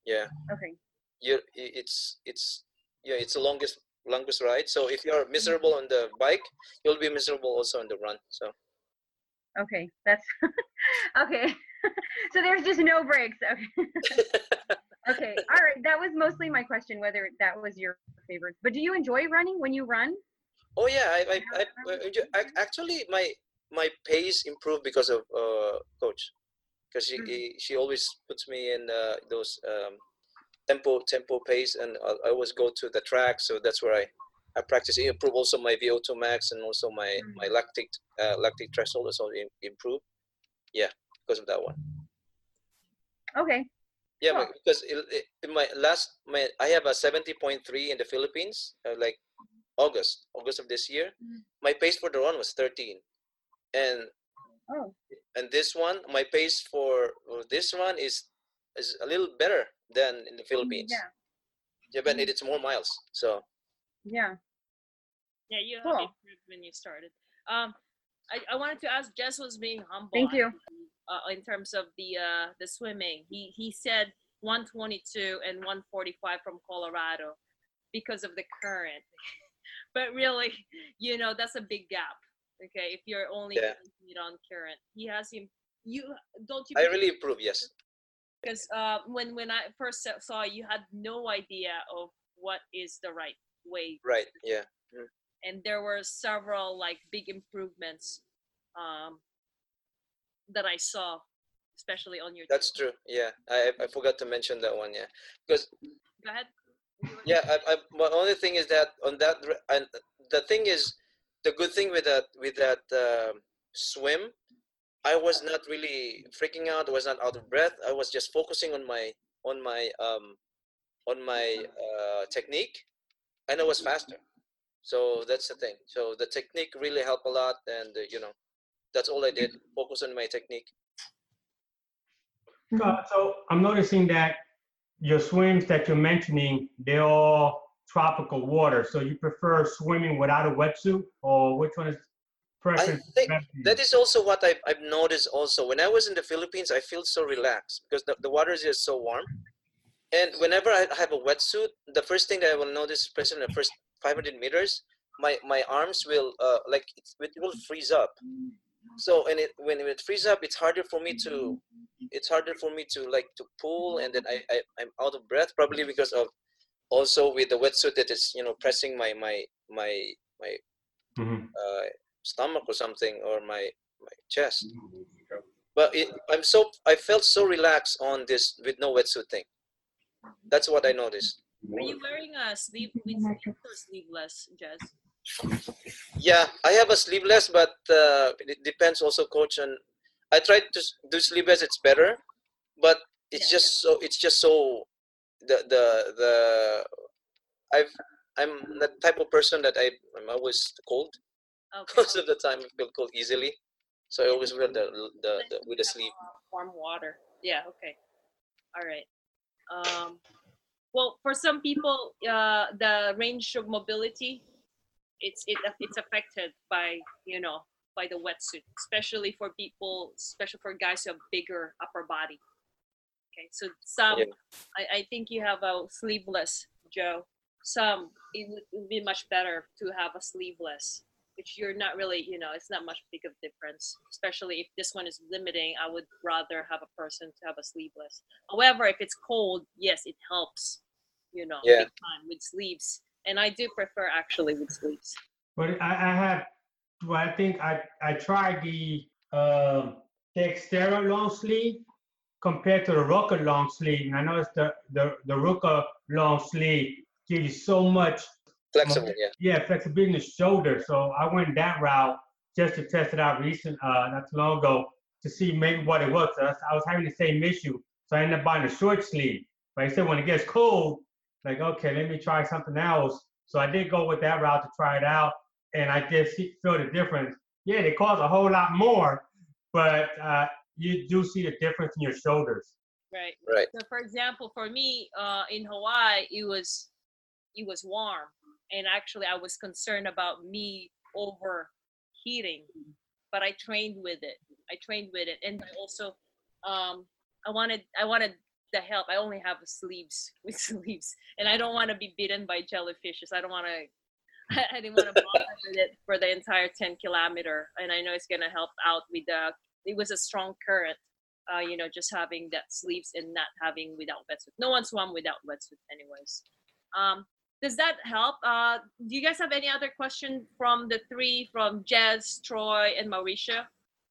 Speaker 8: Yeah.
Speaker 6: okay.
Speaker 8: You it's it's yeah it's the longest longest ride. So if you're miserable on the bike, you'll be miserable also on the run. So
Speaker 6: Okay, that's okay. so there's just no breaks. Okay. okay. All right. That was mostly my question, whether that was your favorite. But do you enjoy running when you run?
Speaker 8: Oh yeah, I, I, I, I actually my my pace improved because of uh, coach, because she
Speaker 6: Mhm.
Speaker 8: he- she always puts me in uh, those um, tempo tempo pace, and I, I always go to the track, so that's where I I practice. Improve also my VO2 max and also my my lactic uh, lactic threshold also im- improve. Yeah, because of that one.
Speaker 6: Okay.
Speaker 8: Yeah,
Speaker 6: Cool.
Speaker 8: because it, it, in my last my I have a seventy point three in the Philippines, uh, like August August of this year.
Speaker 6: Mhm.
Speaker 8: My pace for the run was thirteen, and
Speaker 6: Oh.
Speaker 8: and this one my pace for for this one is is a little better than in the Philippines.
Speaker 6: Yeah.
Speaker 8: yeah, but it's more miles. So
Speaker 6: Yeah.
Speaker 2: Yeah, you
Speaker 6: Cool.
Speaker 2: improved when you started. Um, I, I wanted to ask. Jess was being humble.
Speaker 6: Thank you.
Speaker 2: Uh, in terms of the uh, the swimming, he he said 122 and 145 from Colorado because of the current. but really, you know, that's a big gap. Okay, if you're only
Speaker 8: Yeah.
Speaker 2: on current, he has him. You don't you?
Speaker 8: I really improve. Yes,
Speaker 2: because uh, when when I first saw you, had no idea of what is the right way,
Speaker 8: Right. Yeah.
Speaker 2: and there were several like big improvements um, that I saw, especially on your.
Speaker 8: That's true. Yeah. I I forgot to mention that one. Yeah. Because
Speaker 2: Go ahead.
Speaker 8: yeah I, I my only thing is that on that and the thing is the good thing with that with that um swim i was not really freaking out i was not out of breath. I was just focusing on my on my um on my uh, technique and i was faster. So that's the thing. So the technique really helped a lot and uh, you know that's all i did focus on my technique.
Speaker 7: So I'm noticing that your swims that you're mentioning, they're all tropical water. So you prefer swimming without a wetsuit, or which one is preference?
Speaker 8: think
Speaker 7: best for you?
Speaker 8: that is also what I've, I've noticed also when i was in the philippines i feel so relaxed because the, the water is just so warm and whenever i have a wetsuit the first thing that i will notice especially in the first 500 meters my my arms will uh, like it, it will freeze up so and it when it freezes up it's harder for me to it's harder for me to like to pull and then I, I i'm out of breath probably because of also with the wetsuit that is you know pressing my my my my
Speaker 7: Mhm.
Speaker 8: uh, stomach or something or my my chest. But it, i'm so i felt so relaxed on this with no wetsuit thing that's what i noticed.
Speaker 2: Are you wearing a sleeve with sleeves or sleeveless, Jess?
Speaker 8: yeah i have a sleeveless but uh, it depends also coach and i tried to do sleeveless it's better but it's
Speaker 2: Yeah,
Speaker 8: just so it's just so the the the i've i'm the type of person that i i'm always cold
Speaker 2: Okay.
Speaker 8: most of the time i feel cold easily so i always wear the the, the with the sleeve
Speaker 2: warm water. Yeah. Okay. All right. Um, well, for some people, uh, the range of mobility, it's it it's affected by you know by the wetsuit, especially for people, especially for guys who have bigger upper body. Okay, so some,
Speaker 8: Yeah.
Speaker 2: I, I think you have a sleeveless, Joe. Some it would, it would be much better to have a sleeveless which you're not really, you know, it's not much big of difference. Especially if this one is limiting, I would rather have a person to have a sleeveless. However, if it's cold, yes, it helps, you know,
Speaker 8: Yeah.
Speaker 2: big time with sleeves. And I do prefer actually with sleeves.
Speaker 7: But I, I have, well, I think I, I tried the, um the long sleeve compared to the Roka long sleeve. And I noticed the, the, the Roka long sleeve gives you so much,
Speaker 8: flexible yeah
Speaker 7: yeah, flexibility in the shoulder. So I went that route just to test it out recent, uh, not too long ago to see maybe what it was. So I was- having the same issue. So I ended up buying a short sleeve. But I said when it gets cold, like, okay, let me try something else. So I did go with that route to try it out. And I did see, feel the difference. Yeah, they cost a whole lot more, but uh, you do see the difference in your shoulders.
Speaker 2: Right.
Speaker 8: right
Speaker 2: So for example, for me, uh, in Hawaii, it was it was warm, and actually, I was concerned about me overheating, but I trained with it. I trained with it, and I also, um, I wanted I wanted the help. I only have sleeves with sleeves, and I don't want to be bitten by jellyfishes. I don't want to. I didn't want to bother with it for the entire 10 kilometer, and I know it's gonna help out with the. It was a strong current, uh, you know, just having that sleeves and not having without wetsuit. No one swam without wetsuit, anyways. Um, does that help? Uh, do you guys have any other question from the three from Jess, Troy, and Mauricio?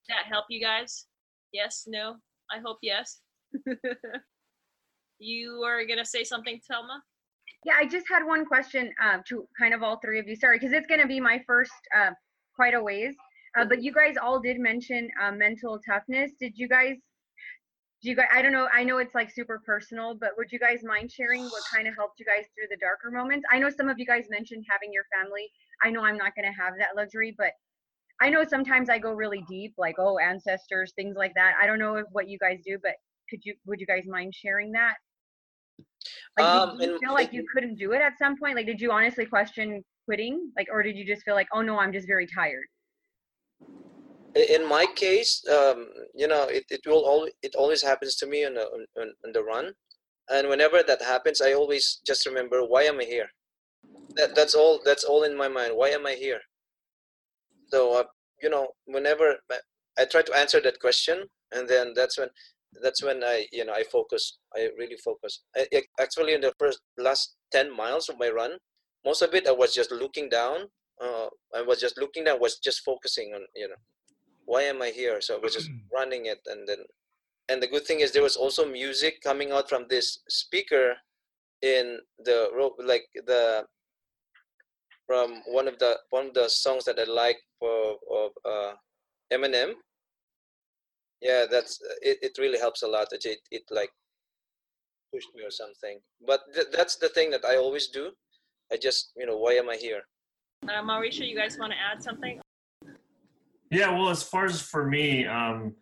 Speaker 2: That help you guys? Yes, no? I hope yes. you were gonna say something, Telma?
Speaker 6: Yeah, I just had one question um, to kind of all three of you. Sorry, because it's to be my first uh, quite a ways. Uh, but you guys all did mention uh, mental toughness. Did you guys? Do you guys? I don't know. I know it's like super personal, but would you guys mind sharing what kind of helped you guys through the darker moments? I know some of you guys mentioned having your family. I know I'm not going to have that luxury, but I know sometimes I go really deep, like oh ancestors, things like that. I don't know if, what you guys do, but could you? Would you guys mind sharing that? Like,
Speaker 8: Um,
Speaker 6: did you feel like you couldn't do it at some point? Like, did you honestly question quitting? Like, or did you just feel like, oh no, I'm just very tired?
Speaker 8: In my case um, you know it, it will always it always happens to me on the on, on, the run and whenever that happens i always just remember why am i here that, that's all that's all in my mind why am i here so uh, you know whenever I- i try to answer that question and then that's when that's when I, you know, I focus. I really focus. I- actually, in the first last ten miles of my run, most of it I was just looking down. Uh, I was just looking down. Was just focusing on, you know, why am I here? So I was just running it, and then, and the good thing is there was also music coming out from this speaker in the road, like the from one of the one of the songs that I like for of uh, Eminem. Yeah, that's it. It really helps a lot. It it, it like pushed me or something. But th- that's the thing that I always do. I just you know why am I here?
Speaker 2: Uh, Mauricio, you guys want to add something?
Speaker 5: Yeah, well, as far as for me, um,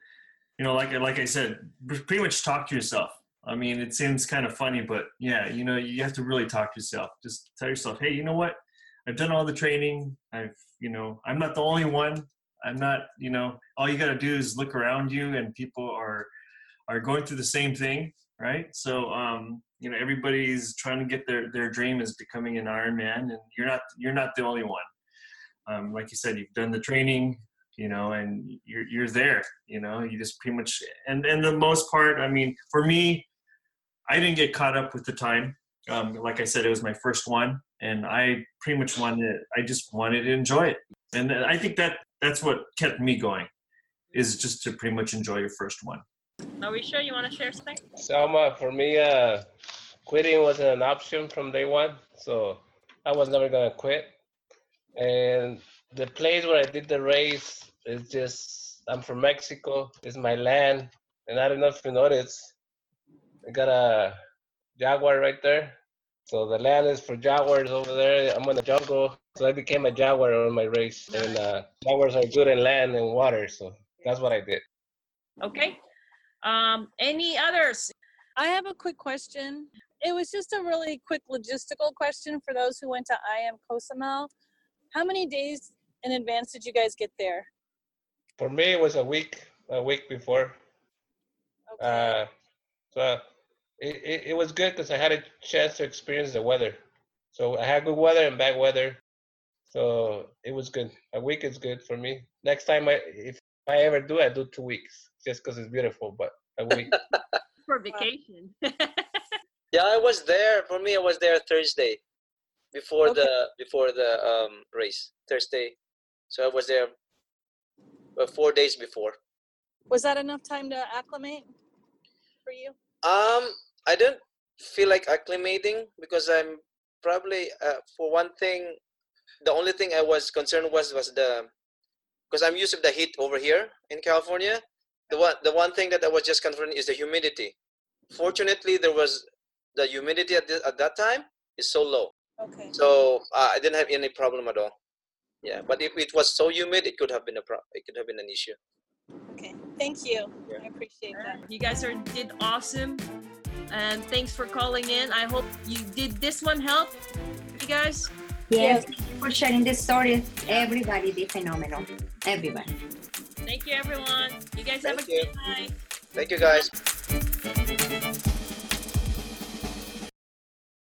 Speaker 5: you know, like like I said, pretty much talk to yourself. I mean, it seems kind of funny, but yeah, you know, you have to really talk to yourself. Just tell yourself, hey, you know what? I've done all the training. I've, you know, I'm not the only one. I'm not, you know, all you got to do is look around you, and people are are going through the same thing, right? So, um, you know, everybody's trying to get their their dream is becoming an Ironman, and you're not you're not the only one. Um, like you said, you've done the training, you know, and you're you're there, you know. You just pretty much and and the most part, I mean, for me, I didn't get caught up with the time. Um, like I said, it was my first one, and I pretty much wanted. I just wanted to enjoy it, and I think that that's what kept me going, is just to pretty much enjoy your first one.
Speaker 2: Are we sure you want to share something?
Speaker 1: Selma, for me, uh, quitting wasn't an option from day one, so I was never gonna quit. And the place where I did the race is just I'm from Mexico. It's my land, and I don't know if you noticed, I got a jaguar right there. So the land is for jaguars over there. I'm in the jungle, so I became a jaguar on my race. And uh, jaguars are good in land and water, so that's what I did.
Speaker 2: Okay. Um, any others?
Speaker 10: I have a quick question. It was just a really quick logistical question for those who went to IM Cozumel. How many days in advance did you guys get there?
Speaker 1: For me, it was a week, a week before.
Speaker 10: Okay.
Speaker 1: Uh, so it, it, it was good because I had a chance to experience the weather. So I had good weather and bad weather. So it was good. A week is good for me. Next time, I if I ever do, I do two weeks just because it's beautiful. But a week.
Speaker 2: For vacation.
Speaker 8: Yeah, I was there. For me, I was there Thursday, before
Speaker 10: Okay.
Speaker 8: the before the um race. Thursday, so I was there uh, four days before.
Speaker 10: Was that enough time to acclimate for you?
Speaker 8: Um, I didn't feel like acclimating because I'm probably uh, for one thing, the only thing I was concerned was was the because I'm used to the heat over here in California. The one the one thing that I was just concerned is the humidity. Fortunately, there was the humidity at, the, at that time is so low,
Speaker 10: Okay.
Speaker 8: so uh, I didn't have any problem at all. Yeah, but if it was so humid, it could have been a pro- it could have been an issue.
Speaker 10: Okay. Thank you.
Speaker 8: Yeah.
Speaker 10: I appreciate that.
Speaker 2: You guys are did awesome, and thanks for calling in. I hope you did this one help you guys.
Speaker 9: Yes, thank you for sharing the story. Everybody did phenomenal. Everybody.
Speaker 2: Thank you, everyone. You guys have a
Speaker 8: Thank you.
Speaker 2: good night.
Speaker 8: Thank you, guys.